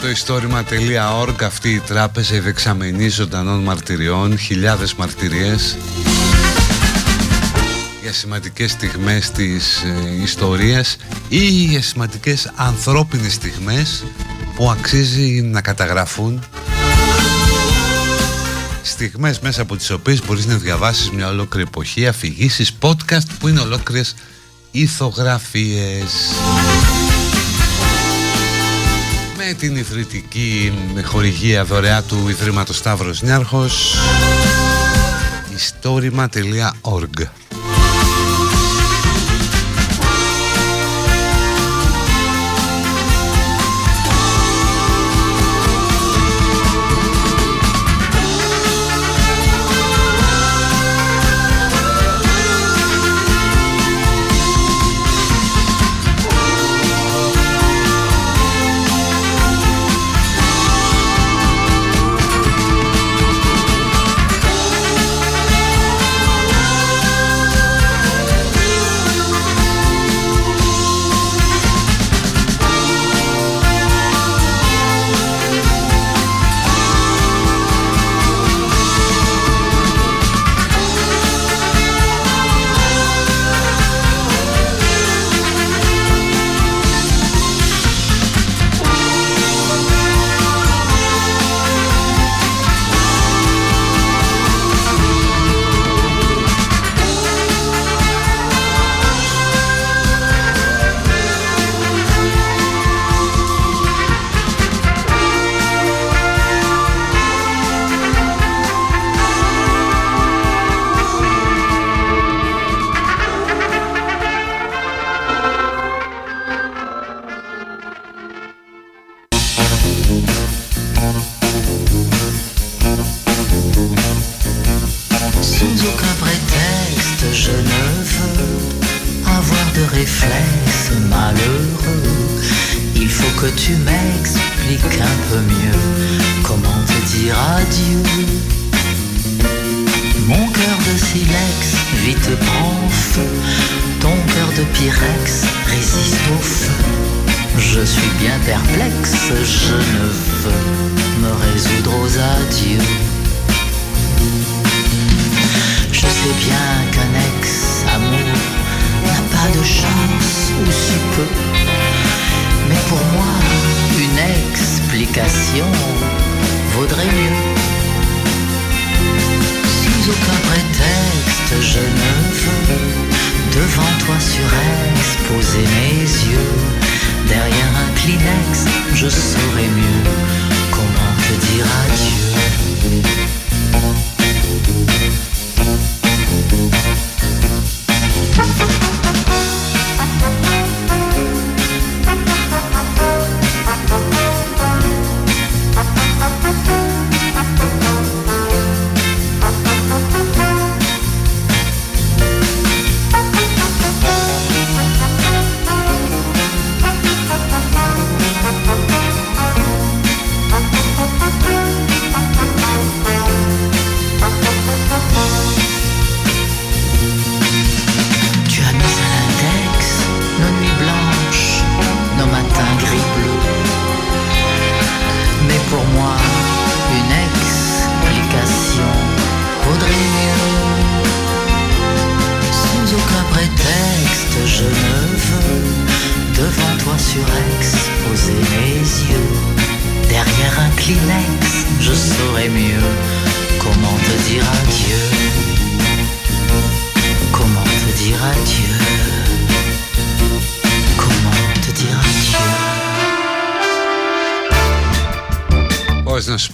Το ιστόρημα.org αυτή η τράπεζα η δεξαμενή ζωντανών μαρτυριών χιλιάδες μαρτυρίες για σημαντικές στιγμές της ε, ιστορίας ή για σημαντικές ανθρώπινες στιγμές που αξίζει να καταγραφούν. Στιγμές μέσα από τις οποίες μπορείς να διαβάσεις μια ολόκληρη εποχή αφηγήσεις, podcast που είναι ολόκληρες ηθογραφίες. Με την ιδρυτική χορηγία δωρεά του Ιδρύματος Σταύρος Νιάρχος. Ιστορima.org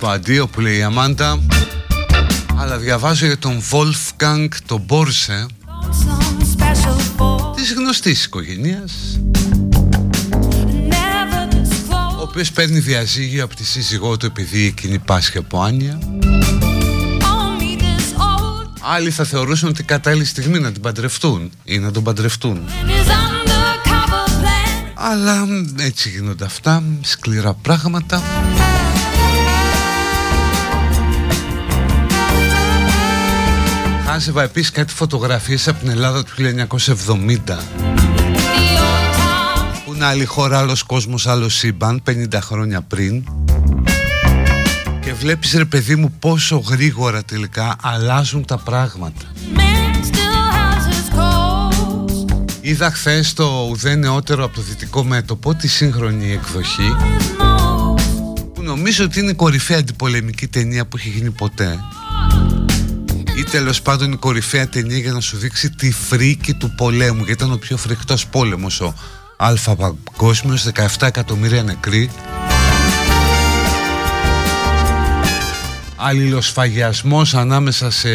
Πώς να σου πω αντίο που λέει η Αμάντα. Αλλά διαβάζω για τον Wolfgang τον Μπόρσε Της γνωστής οικογένειας. Ο οποίος παίρνει διαζύγιο από τη σύζυγό του επειδή εκείνη πάσχει από άνοια. Άλλοι θα θεωρούσαν ότι κατάλληλη στιγμή να την παντρευτούν ή να τον παντρευτούν. Αλλά έτσι γίνονται αυτά, σκληρά πράγματα Χάζευα επίσης κάτι φωτογραφίες από την Ελλάδα του 1970 Που είναι άλλη χώρα, άλλος κόσμος, άλλο σύμπαν 50 χρόνια πριν. Και βλέπεις ρε παιδί μου πόσο γρήγορα τελικά αλλάζουν τα πράγματα. Είδα χθες το ουδέ νεότερο από το δυτικό μέτωπο τη σύγχρονη εκδοχή που νομίζω ότι είναι η κορυφαία αντιπολεμική ταινία που έχει γίνει ποτέ ή τέλος πάντων η κορυφαία ταινία για να σου δείξει τη φρίκη του πολέμου γιατί ήταν ο πιο φρικτός πόλεμος ο Αλφα Παγκόσμιος 17 εκατομμύρια νεκροί. Αλληλοσφαγιασμός ανάμεσα σε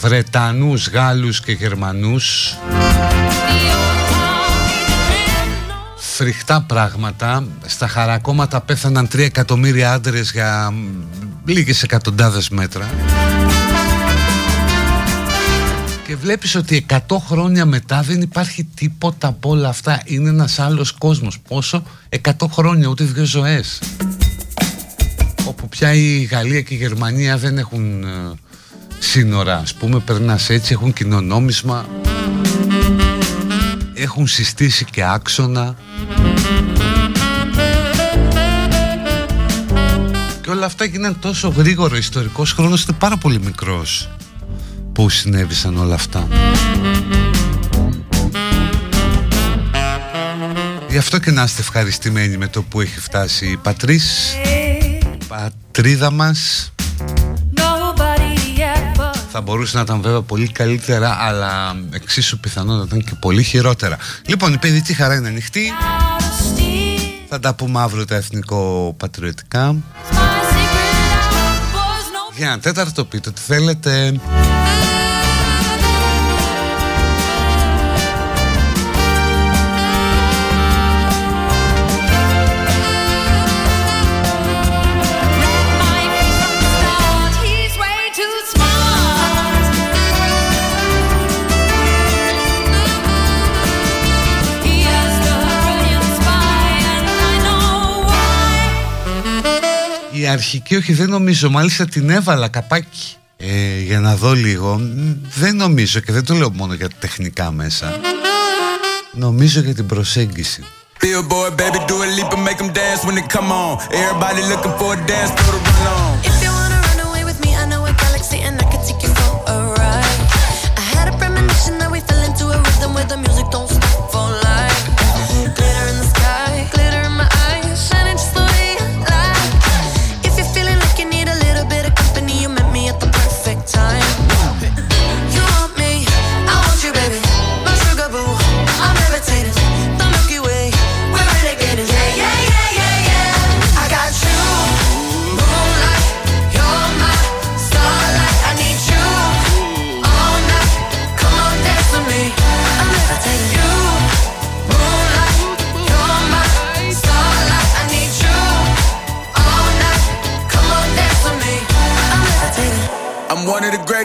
Βρετανούς, Γάλλους και Γερμανούς. Φρικτά πράγματα. Στα χαρακόμματα πέθαναν 3 εκατομμύρια άντρες για λίγες εκατοντάδες μέτρα και βλέπεις ότι 100 χρόνια μετά δεν υπάρχει τίποτα από όλα αυτά. Είναι ένας άλλος κόσμος. Πόσο; 100 χρόνια ούτε δύο ζωές. Όπου πια η Γαλλία και η Γερμανία δεν έχουν ε, σύνορα. Ας πούμε περνάς έτσι έχουν κοινωνόμισμα. Έχουν συστήσει και άξονα. Και όλα αυτά γίνανε τόσο γρήγορο. Ιστορικός χρόνος είναι πάρα πολύ μικρός Πού συνέβησαν όλα αυτά; Γι' αυτό και να είστε ευχαριστημένοι με το που έχει φτάσει η πατρίς. Πατρίδα μας. Θα μπορούσε να ήταν βέβαια πολύ καλύτερα αλλά εξίσου πιθανό να ήταν και πολύ χειρότερα. Λοιπόν η παιδική χαρά είναι ανοιχτή. Θα τα πούμε αύριο τα εθνικό πατριωτικά. Για ένα τέταρτο πείτε ότι θέλετε αρχική όχι δεν νομίζω. Μάλιστα την έβαλα καπάκι. Ε, Για να δω λίγο. Δεν νομίζω και δεν το λέω μόνο για τεχνικά μέσα. Νομίζω για την προσέγγιση. Billboard, baby, do a leap and make them dance when they come on. Everybody looking for a dance, throw the run on.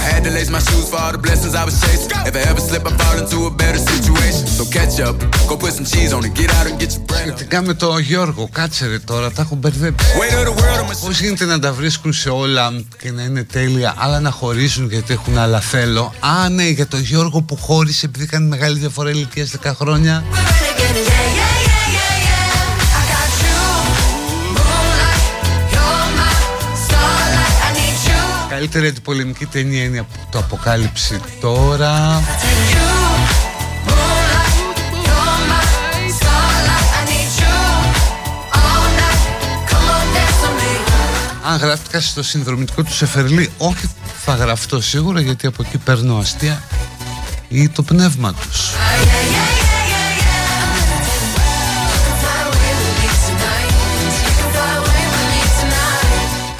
I had to lace my shoes for all the blessings I was chasing. If I ever slip, I fall into a better situation. So catch up, go put some cheese on it, get out and get your bread up. Σχετικά με το Γιώργο, κάτσε ρε τώρα, τα έχω μπερδέψει. Weight of the world, I'm a Πώς γίνεται να τα βρίσκουν σε όλα και να είναι τέλεια, αλλά να χωρίζουν γιατί έχουν άλλα θέλω; Α, ναι, για τον Γιώργο που χώρισε επειδή κάνει μεγάλη διαφορά ηλικίας 10 χρόνια. καλύτερη αντιπολεμική ταινία είναι το Αποκάλυψη τώρα. Αν γράφτηκα στο συνδρομητικό του Σεφερλί, όχι θα γραφτώ σίγουρα γιατί από εκεί παίρνω αστεία ή το πνεύμα τους.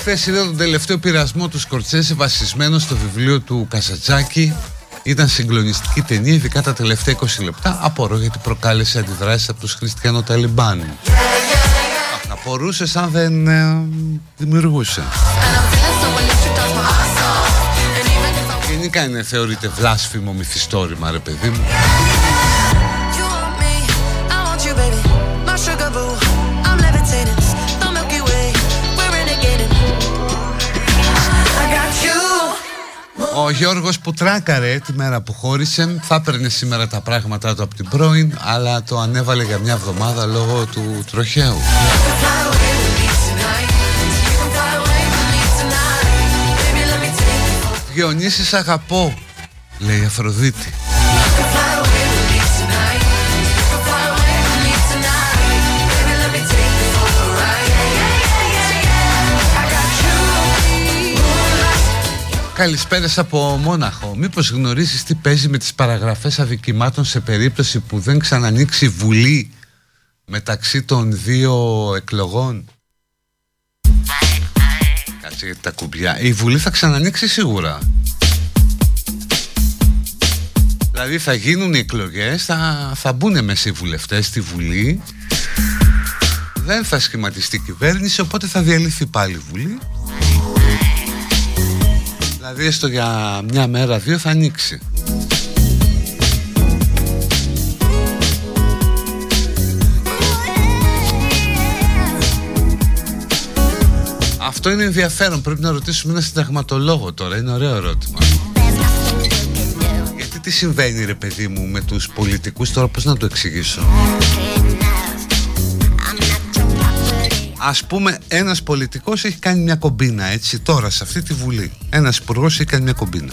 Χθες είδα τον τελευταίο πειρασμό του Σκορτσέζε βασισμένο στο βιβλίο του Κασατσάκη. Ήταν συγκλονιστική ταινία, ειδικά τα τελευταία 20 λεπτά. Απορώ γιατί προκάλεσε αντιδράσεις από τους χριστιανό-ταλιμπάν. Απορούσε αν δεν ε, δημιουργούσε. Γενικά είναι θεωρείται βλάσφημο μυθιστόρημα ρε παιδί μου. Ο Γιώργος που τράκαρε τη μέρα που χώρισε θα έπαιρνε σήμερα τα πράγματά του από την πρώην αλλά το ανέβαλε για μια εβδομάδα λόγω του τροχαίου. Διονύσης αγαπώ, λέει η Αφροδίτη. Καλησπέρα από Μόναχο. Μήπως γνωρίζεις τι παίζει με τις παραγραφές αδικημάτων σε περίπτωση που δεν ξανανοίξει βουλή μεταξύ των δύο εκλογών; Κάτσε γιατί τα κουμπιά. Η βουλή θα ξανανοίξει σίγουρα. Δηλαδή θα γίνουν οι εκλογές, θα, θα μπουν μέσα οι βουλευτές στη Βουλή Δεν θα σχηματιστεί κυβέρνηση, οπότε θα διαλυθεί πάλι η Βουλή Δηλαδή έστω για μια μέρα, δύο θα ανοίξει. Αυτό είναι ενδιαφέρον. Πρέπει να ρωτήσουμε ένα συνταγματολόγο τώρα. Είναι ωραίο ερώτημα. Γιατί τι συμβαίνει ρε παιδί μου με τους πολιτικούς τώρα πώς να το εξηγήσω; Ας πούμε ένας πολιτικός έχει κάνει μια κομπίνα έτσι τώρα σε αυτή τη βουλή. Ένας υπουργός έχει κάνει μια κομπίνα.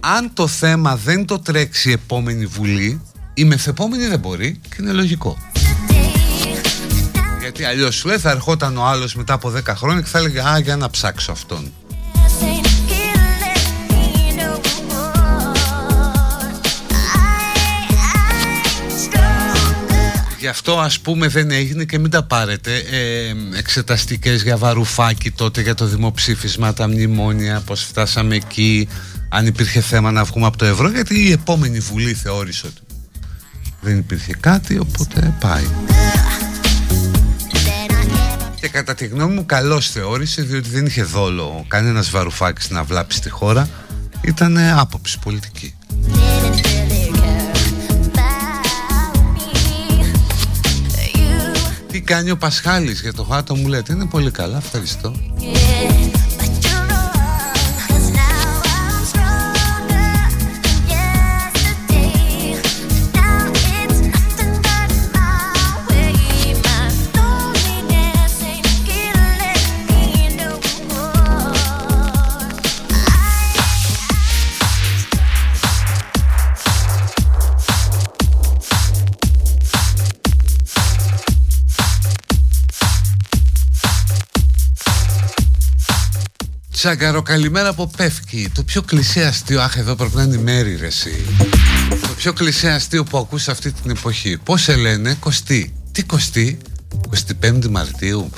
Αν το θέμα δεν το τρέξει η επόμενη βουλή Η μεθεπόμενη δεν μπορεί και είναι λογικό. Γιατί αλλιώς σου λέει θα ερχόταν ο άλλος μετά από 10 χρόνια και θα έλεγε Α για να ψάξω αυτόν Γι' αυτό ας πούμε δεν έγινε και μην τα πάρετε ε, εξεταστικές για βαρουφάκι τότε για το δημοψήφισμα, τα μνημόνια, πως φτάσαμε εκεί, αν υπήρχε θέμα να βγούμε από το ευρώ, γιατί η επόμενη βουλή θεώρησε ότι δεν υπήρχε κάτι, οπότε πάει. Και κατά τη γνώμη μου καλώς θεώρησε διότι δεν είχε δόλο κανένας βαρουφάκης να βλάψει τη χώρα ήταν άποψη πολιτική. Κάνει ο Πασχάλης για το χάτο μου λέτε Είναι πολύ καλά, ευχαριστώ Τσάγκαρο, καλημέρα από Πεύκη. Το πιο κλεισέ αστείο, αχ, εδώ πρέπει να είναι η μέρη, ρε, εσύ. Το πιο κλεισέ αστείο που ακούς αυτή την εποχή. Πώς σε λένε, Κωστή. Τι Κωστή, 25 Μαρτίου.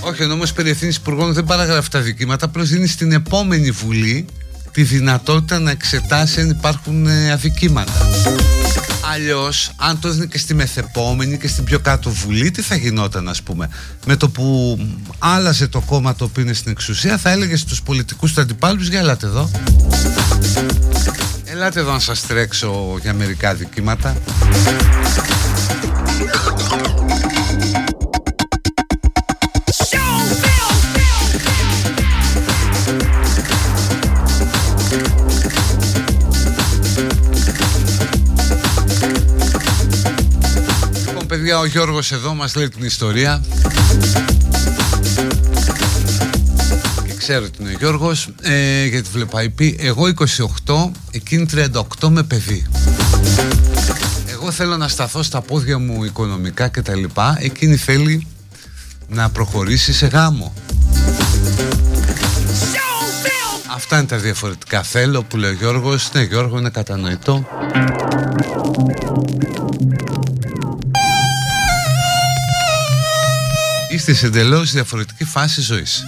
Όχι, ενώ όμως περί ευθύνης υπουργών δεν παραγράφει τα δικήματα, απλώς δίνει στην επόμενη βουλή τη δυνατότητα να εξετάσει αν υπάρχουν ε, αδικήματα. Αλλιώς, αν το έδινε και στη μεθεπόμενη και στην πιο κάτω βουλή, τι θα γινόταν, ας πούμε; Με το που άλλαζε το κόμμα το οποίο είναι στην εξουσία, θα έλεγε στους πολιτικούς του αντιπάλους: Για ελάτε εδώ. Ελάτε εδώ να σας τρέξω για μερικά δικήματα. Παιδιά ο Γιώργος εδώ μας λέει την ιστορία. Και Ξέρω ότι είναι ο Γιώργος ε, Γιατί βλέπω IP Εγώ 28 Εκείνη 38 με παιδί. Εγώ θέλω να σταθώ στα πόδια μου Οικονομικά και τα λοιπά. Εκείνη θέλει να προχωρήσει σε γάμο. Αυτά είναι τα διαφορετικά. Θέλω που λέει ο Γιώργος. Ναι Γιώργο είναι κατανοητό Είστε σε εντελώς διαφορετική φάση ζωής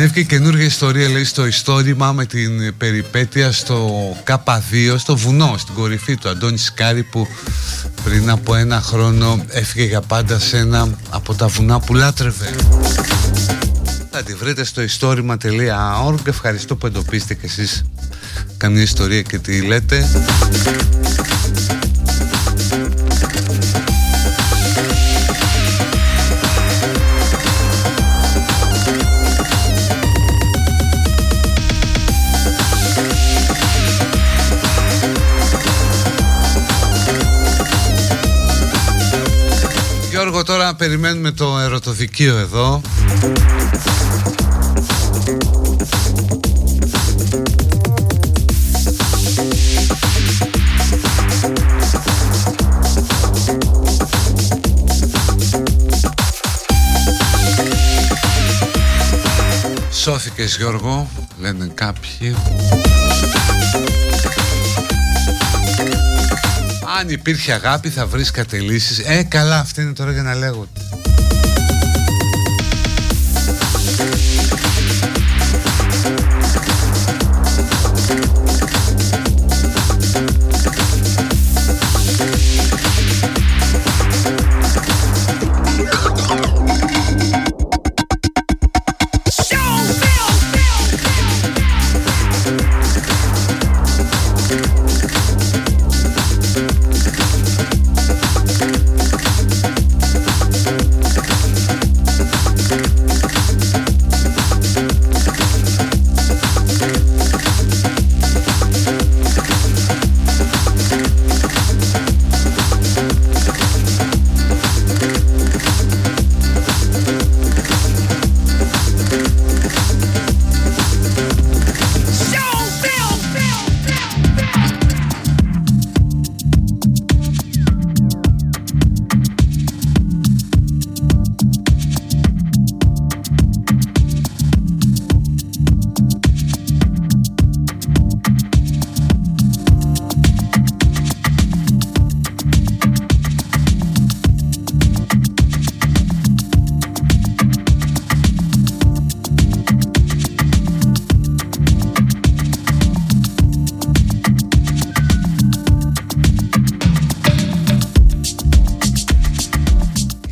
Ανέβηκε καινούργια ιστορία λέει στο ιστόρημα με την περιπέτεια στο K2 στο βουνό στην κορυφή του Αντώνη Σκάρη που πριν από ένα χρόνο έφυγε για πάντα σε ένα από τα βουνά που λάτρευε. Θα τη βρείτε στο ιστόρημα.org ευχαριστώ που εντοπίσετε και εσείς καμία ιστορία και τι λέτε περιμένουμε το ερωτοδικείο εδώ. Σώθηκες Γιώργο, λένε κάποιοι Αν υπήρχε αγάπη θα βρεις κατελήσεις Ε καλά αυτή είναι τώρα για να λέγονται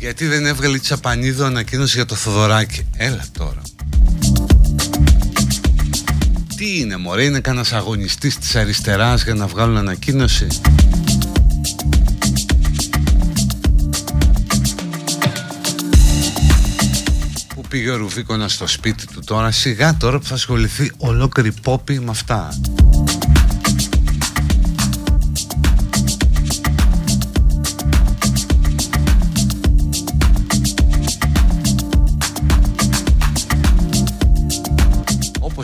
Γιατί δεν έβγαλε η Τσαπανίδου ανακοίνωση για το Θοδωράκι Έλα τώρα. Τι είναι μωρέ Είναι κανένας αγωνιστής της αριστεράς Για να βγάλουν ανακοίνωση; Πού πήγε ο Ρουβίκονας στο σπίτι του τώρα; Σιγά τώρα που θα ασχοληθεί Ολόκληρη πόπη με αυτά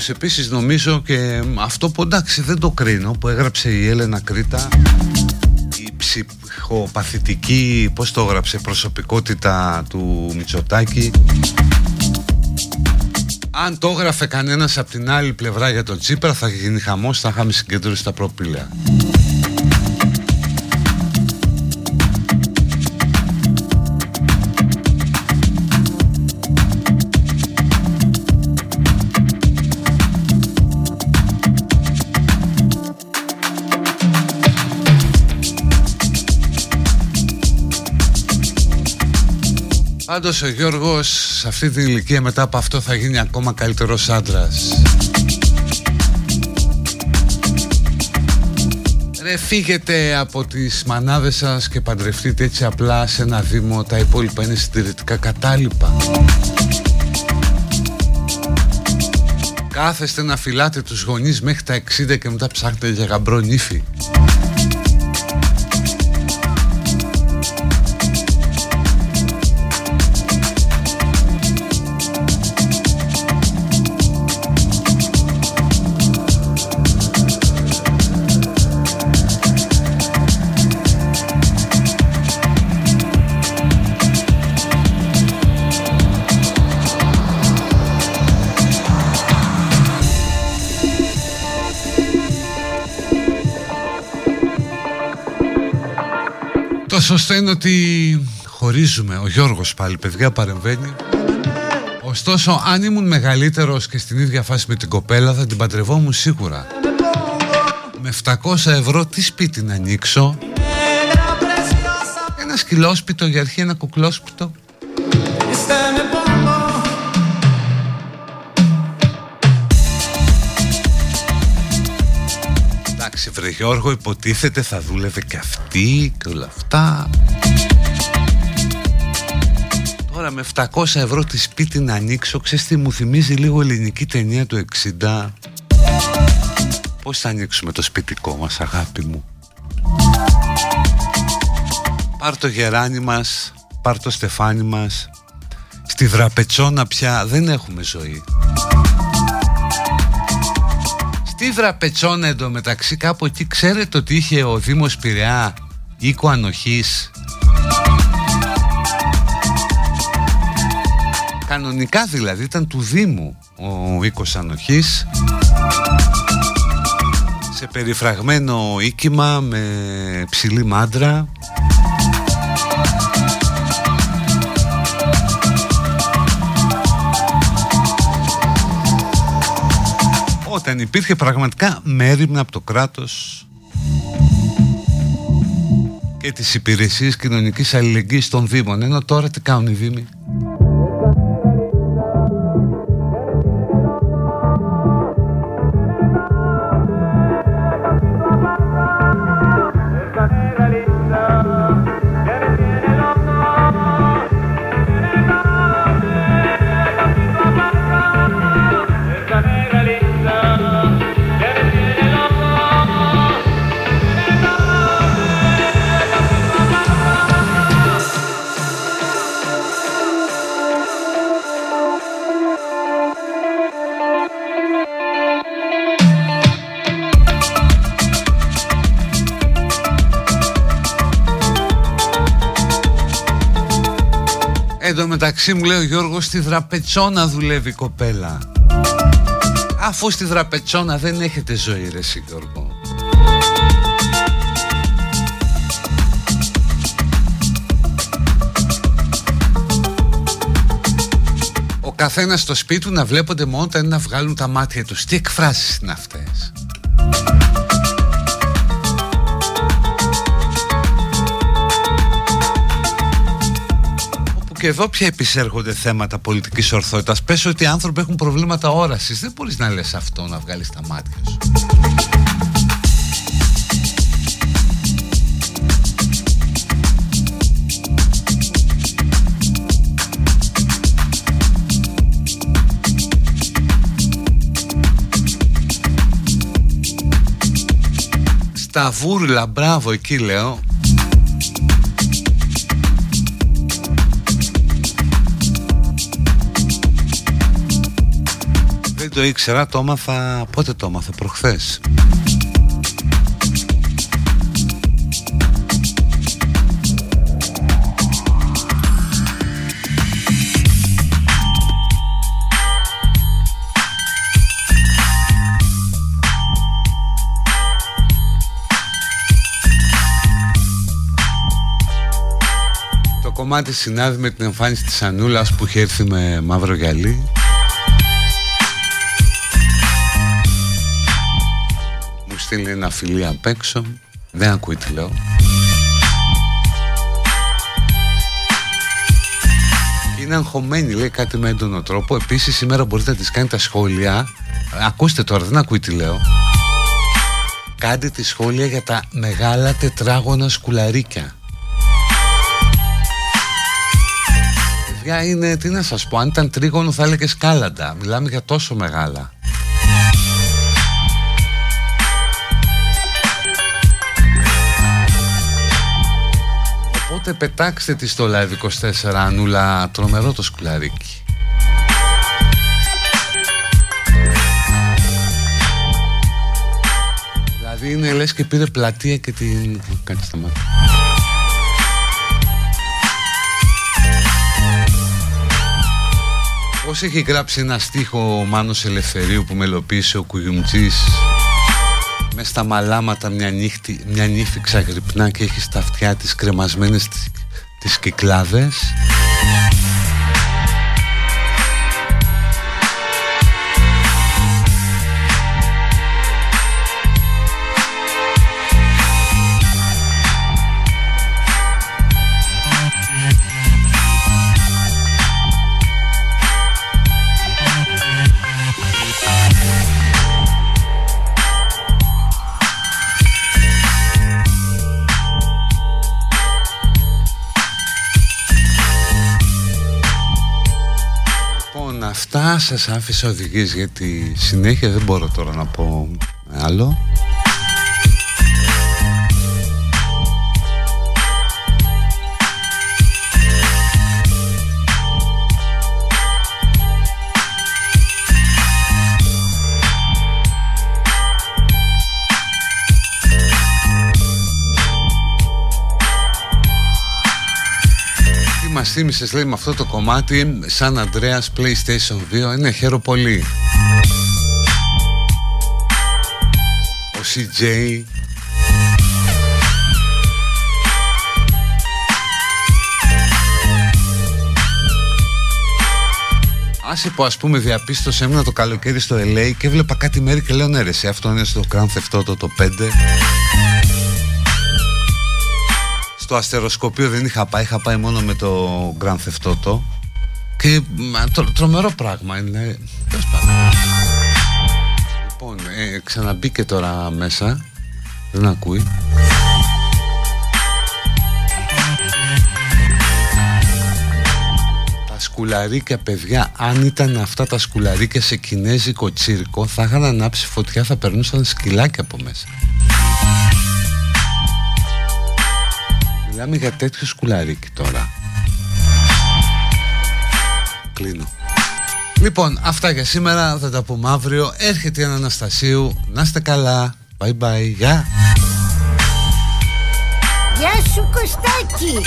Όπως επίσης νομίζω και αυτό που εντάξει δεν το κρίνω που έγραψε η Έλενα Κρήτα η ψυχοπαθητική, πώς το έγραψε, προσωπικότητα του Μητσοτάκη αν το έγραφε κανένας από την άλλη πλευρά για τον Τσίπρα θα γίνει χαμός, θα είχαμε συγκέντρωση στα προπήλαια. Πάντως ο Γιώργος σε αυτή την ηλικία μετά από αυτό θα γίνει ακόμα καλύτερος άντρας. Ρε φύγετε από τις μανάδες σας και παντρευτείτε έτσι απλά σε ένα δήμο. Τα υπόλοιπα είναι συντηρητικά κατάλοιπα. Κάθεστε να φυλάτε τους γονείς μέχρι τα 60 και μετά ψάχνετε για γαμπρό νύφη σωστό είναι ότι χωρίζουμε. Ο Γιώργος πάλι παιδιά παρεμβαίνει. Ωστόσο αν ήμουν μεγαλύτερος και στην ίδια φάση με την κοπέλα θα την παντρευόμουν σίγουρα. Με 700 ευρώ τι σπίτι να ανοίξω; Ένα σκυλόσπιτο για αρχή, ένα κουκλόσπιτο. Εντάξει βρε Γιώργο υποτίθεται θα δούλευε και αυτή και όλα αυτά. Τώρα με 700 ευρώ τη σπίτι να ανοίξω Ξέρεις τι μου θυμίζει λίγο ελληνική ταινία του 60 Πώς θα ανοίξουμε το σπιτικό μας αγάπη μου. Πάρ το γεράνι μας Πάρ το στεφάνι μας. Στη δραπετσόνα πια δεν έχουμε ζωή Στη Δραπετσόνα εντωμεταξύ κάπου εκεί ξέρετε ότι είχε ο Δήμος Πειραιά οίκο ανοχής. Κανονικά δηλαδή ήταν του Δήμου ο οίκος ανοχής. Σε περιφραγμένο οίκημα με ψηλή μάντρα όταν υπήρχε πραγματικά μέρημνα από το κράτος και τις υπηρεσίες κοινωνικής αλληλεγγύης των Δήμων ενώ τώρα τι κάνουν οι Δήμοι; Μεταξύ μου λέει ο Γιώργος στη Δραπετσόνα δουλεύει η κοπέλα. Αφού στη Δραπετσόνα δεν έχετε ζωή ρε εσύ Γιώργο Ο καθένας στο σπίτι του να βλέπονται μόνο τα να βγάλουν τα μάτια τους. Τι εκφράσεις είναι αυτές; Και εδώ πια επισέρχονται θέματα πολιτικής ορθότητας. Πες ότι οι άνθρωποι έχουν προβλήματα όρασης. Δεν μπορείς να λες αυτό να βγάλεις τα μάτια σου. Στα βούρλα, μπράβο εκεί λέω το ήξερα, το έμαθα, πότε το έμαθα, προχθές. Το κομμάτι συνάδει με την εμφάνιση της Ανούλας που είχε έρθει με μαύρο γυαλί στείλει ένα φιλί απ' έξω Δεν ακούει τι λέω Είναι αγχωμένη λέει κάτι με έντονο τρόπο Επίσης σήμερα μπορείτε να της κάνετε τα σχόλια Ακούστε τώρα δεν ακούει τι λέω κάντε τη σχόλια για τα μεγάλα τετράγωνα σκουλαρίκια. Παιδιά είναι, τι να σας πω, αν ήταν τρίγωνο θα έλεγες σκάλαντα. Μιλάμε για τόσο μεγάλα. Οπότε πετάξτε τη στο Live 24 Ανούλα τρομερό το σκουλαρίκι. Δηλαδή είναι λες και πήρε πλατεία και την... Κάτσε στα μάτια Πώς έχει γράψει ένα στίχο ο Μάνος Ελευθερίου που μελοποίησε ο Κουγιουμτζής; με στα μαλάματα μια, νύχτη, μια νύφη ξαγρυπνά και έχει στα αυτιά της κρεμασμένες τις, τις κυκλάδες Αυτά σας άφησα οδηγίες γιατί συνέχεια. Δεν μπορώ τώρα να πω άλλο μας θύμισες λέει με αυτό το κομμάτι σαν Αντρέας PlayStation 2 είναι χαίρο πολύ. Ο CJ Άσε που ας πούμε διαπίστωσε έμεινα το καλοκαίρι στο LA και έβλεπα κάτι μέρη και λέω ναι ρε σε αυτό είναι στο Grand Theft Auto το 5 στο αστεροσκοπείο δεν είχα πάει, είχα πάει μόνο με το Grand Theft Auto και τρο, τρομερό πράγμα είναι. Λοιπόν, ε, ξαναμπήκε τώρα μέσα. Δεν ακούει. Τα σκουλαρίκια, παιδιά, αν ήταν αυτά τα σκουλαρίκια σε κινέζικο τσίρκο, θα είχαν ανάψει φωτιά, θα περνούσαν σκυλάκια από μέσα. Μιλάμε για τέτοιο σκουλαρίκι τώρα. Κλείνω. Λοιπόν, αυτά για σήμερα. Θα τα πούμε αύριο. Έρχεται η Αναστασίου. Να είστε καλά. Bye bye. Γεια. Γεια σου Κωστάκη.